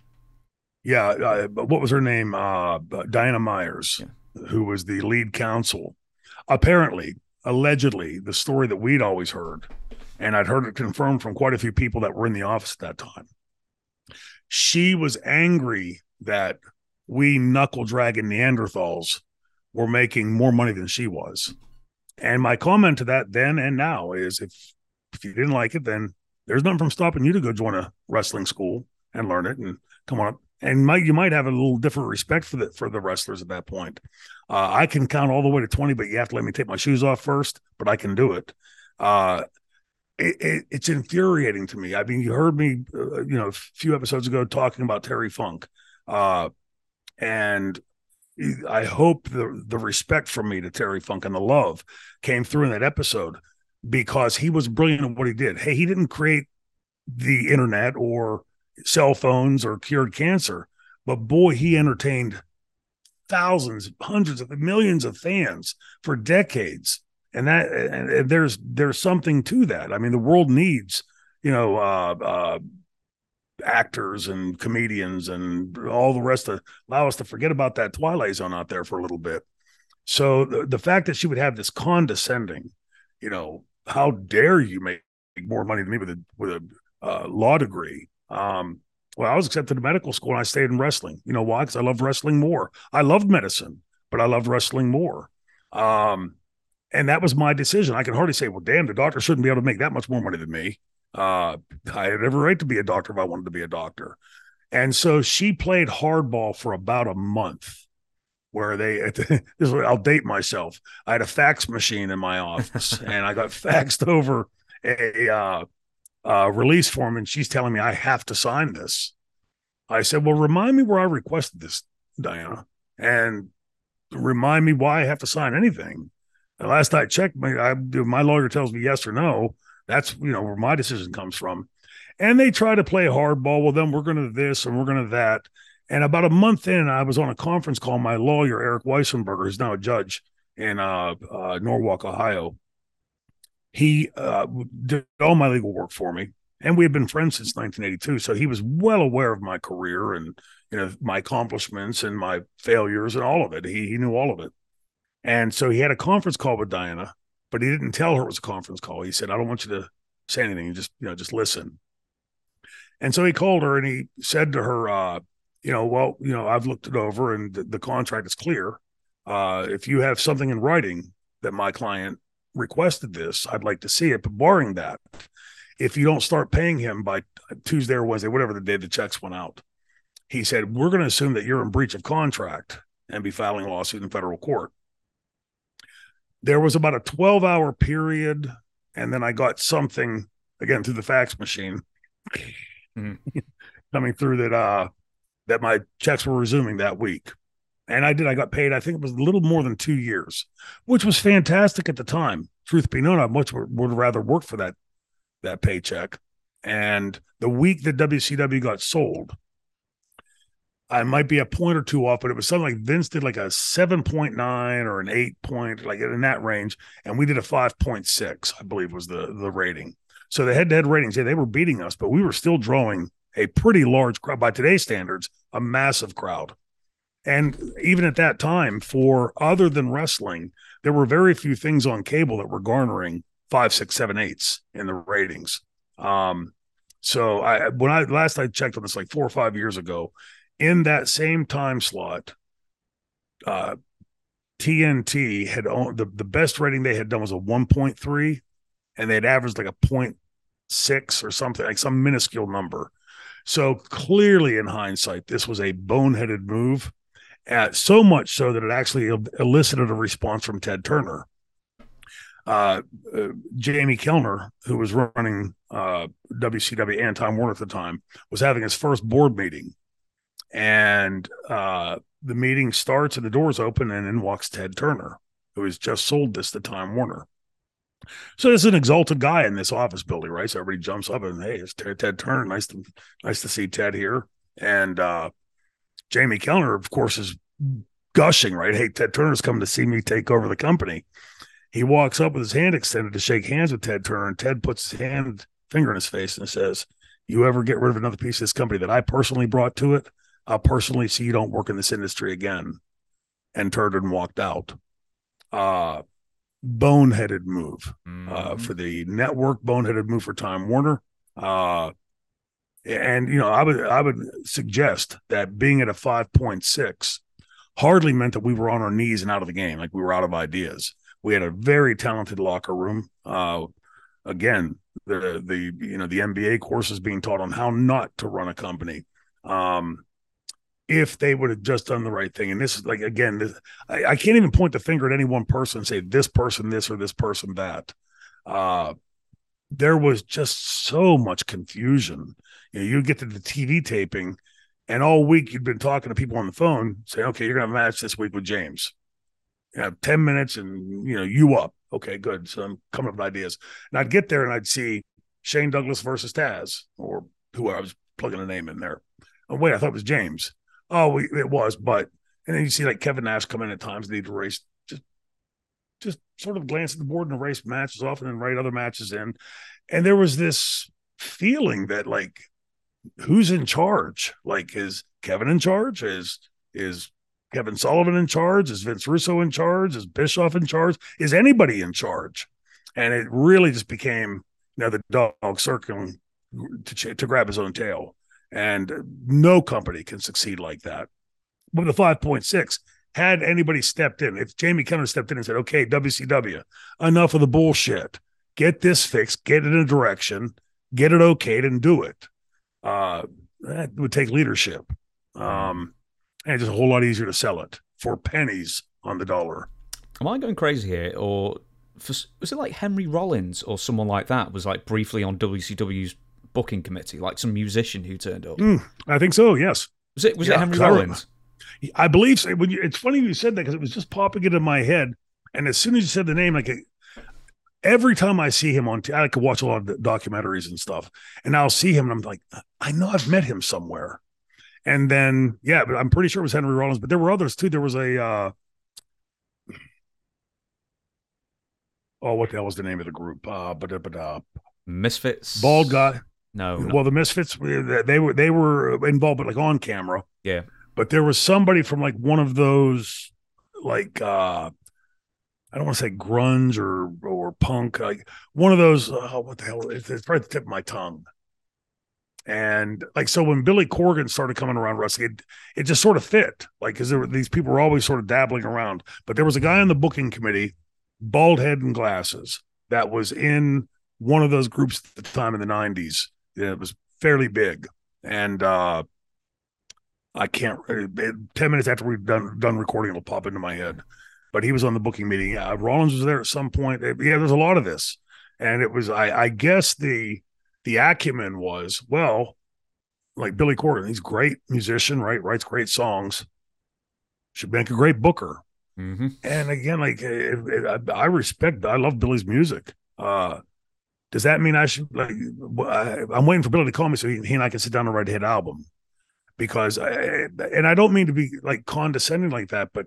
Yeah. Uh, what was her name? Diana Myers, yeah. who was the lead counsel. Apparently, allegedly the story that we'd always heard, and I'd heard it confirmed from quite a few people that were in the office at that time. She was angry that we knuckle dragging Neanderthals were making more money than she was. And my comment to that then and now is if if you didn't like it, then there's nothing from stopping you to go join a wrestling school and learn it and come on and might you might have a little different respect for the for the wrestlers at that point. Uh, I can count all the way to twenty, but you have to let me take my shoes off first. But I can do it. Uh, it, it it's infuriating to me. I mean, you heard me, uh, you know, a few episodes ago talking about Terry Funk, uh, and I hope the the respect from me to Terry Funk and the love came through in that episode because he was brilliant at what he did. Hey, he didn't create the internet or cell phones or cured cancer, but boy, he entertained thousands, hundreds of millions of fans for decades. And that and there's there's something to that. I mean, the world needs, you know, uh, uh, actors and comedians and all the rest of allow us to forget about that Twilight Zone out there for a little bit. So the, the fact that she would have this condescending, you know, how dare you make more money than me with a with a uh, law degree? Um, well, I was accepted to medical school and I stayed in wrestling. You know why? Because I loved wrestling more. I loved medicine, but I loved wrestling more. Um, and that was my decision. I can hardly say, well, damn, the doctor shouldn't be able to make that much more money than me. Uh, I had every right to be a doctor if I wanted to be a doctor. And so she played hardball for about a month where they *laughs* this is I'll date myself. I had a fax machine in my office *laughs* and I got faxed over a uh, uh, release form and she's telling me I have to sign this. I said, "Well, remind me where I requested this, Diana, and remind me why I have to sign anything." And last I checked, my I, my lawyer tells me yes or no. That's you know where my decision comes from. And they try to play hardball. Well, then we're going to this and we're going to that. And about a month in, I was on a conference call. My lawyer, Eric Weissenberger, who's now a judge in uh, uh, Norwalk, Ohio. He uh, did all my legal work for me, and we had been friends since 1982. So he was well aware of my career and you know my accomplishments and my failures and all of it. He he knew all of it. And so he had a conference call with Diana, but he didn't tell her it was a conference call. He said, "I don't want you to say anything. Just you know just listen." And so he called her and he said to her, uh, "You know, well, you know, I've looked it over and the, the contract is clear. Uh, if you have something in writing that my client requested this, I'd like to see it. But barring that, if you don't start paying him by Tuesday or Wednesday, whatever the day the checks went out, he said, we're going to assume that you're in breach of contract and be filing a lawsuit in federal court there was about a 12 hour period and then i got something again through the fax machine mm-hmm. coming through that uh that my checks were resuming that week and i did i got paid i think it was a little more than two years which was fantastic at the time truth be known i much would rather work for that that paycheck and the week that wcw got sold I might be a point or two off, but it was something like Vince did like a 7.9 or an 8 point, like in that range. And we did a 5.6, I believe was the, the rating. So the head to head ratings, yeah, they were beating us, but we were still drawing a pretty large crowd by today's standards, a massive crowd. And even at that time, for other than wrestling, there were very few things on cable that were garnering five, six, seven, eights in the ratings. Um, so I when I last I checked on this like four or five years ago, in that same time slot, uh, TNT had owned, the, the best rating they had done was a 1.3, and they'd averaged like a 0.6 or something, like some minuscule number. So clearly, in hindsight, this was a boneheaded move, at, so much so that it actually elicited a response from Ted Turner. Uh, uh, Jamie Kellner, who was running uh, WCW and Time Warner at the time, was having his first board meeting and uh, the meeting starts and the doors open, and in walks Ted Turner, who has just sold this to Time Warner. So there's an exalted guy in this office building, right? So everybody jumps up and hey, it's Ted, Ted Turner. Nice to nice to see Ted here. And uh, Jamie Kellner, of course, is gushing, right? Hey, Ted Turner's coming to see me take over the company. He walks up with his hand extended to shake hands with Ted Turner, and Ted puts his hand finger in his face and says, "You ever get rid of another piece of this company that I personally brought to it? I'll personally see you don't work in this industry again. And turned and walked out. Uh, boneheaded move uh, mm-hmm. uh, for the network, boneheaded move for Time Warner. Uh, and you know, I would I would suggest that being at a five point six hardly meant that we were on our knees and out of the game, like we were out of ideas. We had a very talented locker room. Uh, again, the the you know the MBA courses being taught on how not to run a company. Um, if they would have just done the right thing. And this is like again, this, I, I, can't even point the finger at any one person and say this person this or this person that. Uh, there was just so much confusion. You know, you get to the TV taping, and all week you'd been talking to people on the phone, saying, "Okay, you're gonna match this week with James. You have ten minutes, and you know you up. Okay, good. So I'm coming up with ideas, and I'd get there and I'd see Shane Douglas versus Taz, or whoever I was plugging a name in there. Oh wait, I thought it was James Oh, it was, but and then you see like Kevin Nash come in at times, need to race just just sort of glance at the board and erase matches off and then write other matches in. And there was this feeling that like who's in charge? Like is Kevin in charge? Is is Kevin Sullivan in charge? Is Vince Russo in charge? Is Bischoff in charge? Is anybody in charge? And it really just became you know the dog circling to to grab his own tail. And no company can succeed like that. But the 5.6, had anybody stepped in, if Jamie Kennedy stepped in and said, okay, WCW, enough of the bullshit, get this fixed, get it in a direction, get it okayed, and do it, uh, that would take leadership. Um, and it's just a whole lot easier to sell it for pennies on the dollar. Am I going crazy here? Or for, was it like Henry Rollins or someone like that was like briefly on WCW's booking committee, like some musician who turned up? Mm, I think so, yes. Was it was yeah, it Henry Rollins? I believe so. It's funny you said that because it was just popping into my head, and as soon as you said the name, like every time I see him on, t- I could watch a lot of documentaries and stuff, and I'll see him, and I'm like, I know I've met him somewhere. And then, yeah, but I'm pretty sure it was Henry Rollins, but there were others too. There was a, uh, oh, what the hell was the name of the group? Uh, but, but, uh, Misfits, bald guy. No, no, well, the Misfits, they were they were involved, but like on camera. Yeah, but there was somebody from like one of those like uh I don't want to say grunge or or punk, like one of those. Oh, what the hell? It's, it's right at the tip of my tongue. And like so, when Billy Corgan started coming around wrestling, it, it just sort of fit. Like, because these people were always sort of dabbling around. But there was a guy on the booking committee, bald head and glasses, that was in one of those groups at the time in the '90s. It was fairly big, and uh I can't. Uh, ten minutes after we've done done recording, it'll pop into my head. But he was on the booking meeting. Yeah, Rollins was there at some point. Yeah, there's a lot of this, and it was. I, I guess the the acumen was well, like Billy Corgan. He's a great musician, right? Writes great songs. Should make a great booker. Mm-hmm. And again, like it, it, I, I respect. I love Billy's music. Uh, does that mean I should like? I, am waiting for Billy to call me so he, he and I can sit down and write a hit album because I, and I don't mean to be like condescending like that, but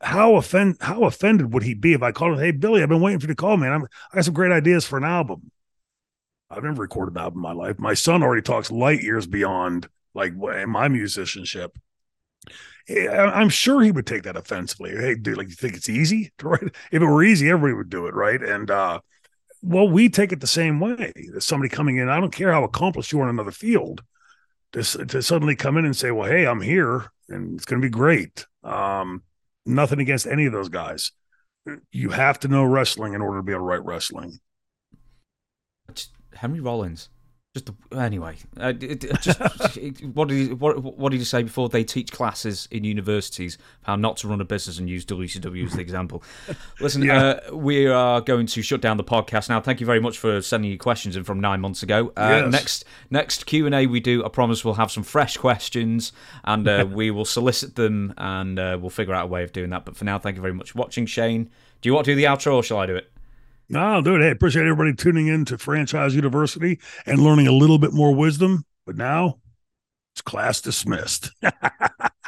how offend how offended would he be if I called him, hey Billy, I've been waiting for you to call me. I'm I got some great ideas for an album. I've never recorded an album in my life. My son already talks light years beyond like my musicianship. I'm sure he would take that offensively. Hey, dude, like you think it's easy *laughs* to write? If it were easy, everybody would do it, right? And uh, well, we take it the same way. There's somebody coming in. I don't care how accomplished you are in another field to, to suddenly come in and say, well, hey, I'm here and it's going to be great. Um, nothing against any of those guys. You have to know wrestling in order to be able to write wrestling. Henry Rollins just anyway, uh, just *laughs* what did you, what what did you say before? They teach classes in universities how not to run a business and use WCW as the example. *laughs* Listen, yeah. uh, we are going to shut down the podcast now. Thank you very much for sending your questions in from nine months ago. Uh, yes. Next next Q and A we do, I promise we'll have some fresh questions and uh, we will solicit them and uh, we'll figure out a way of doing that. But for now, thank you very much for watching, Shane. Do you want to do the outro or shall I do it? No, dude. Hey, appreciate everybody tuning in to Franchise University and learning a little bit more wisdom. But now it's class dismissed. *laughs*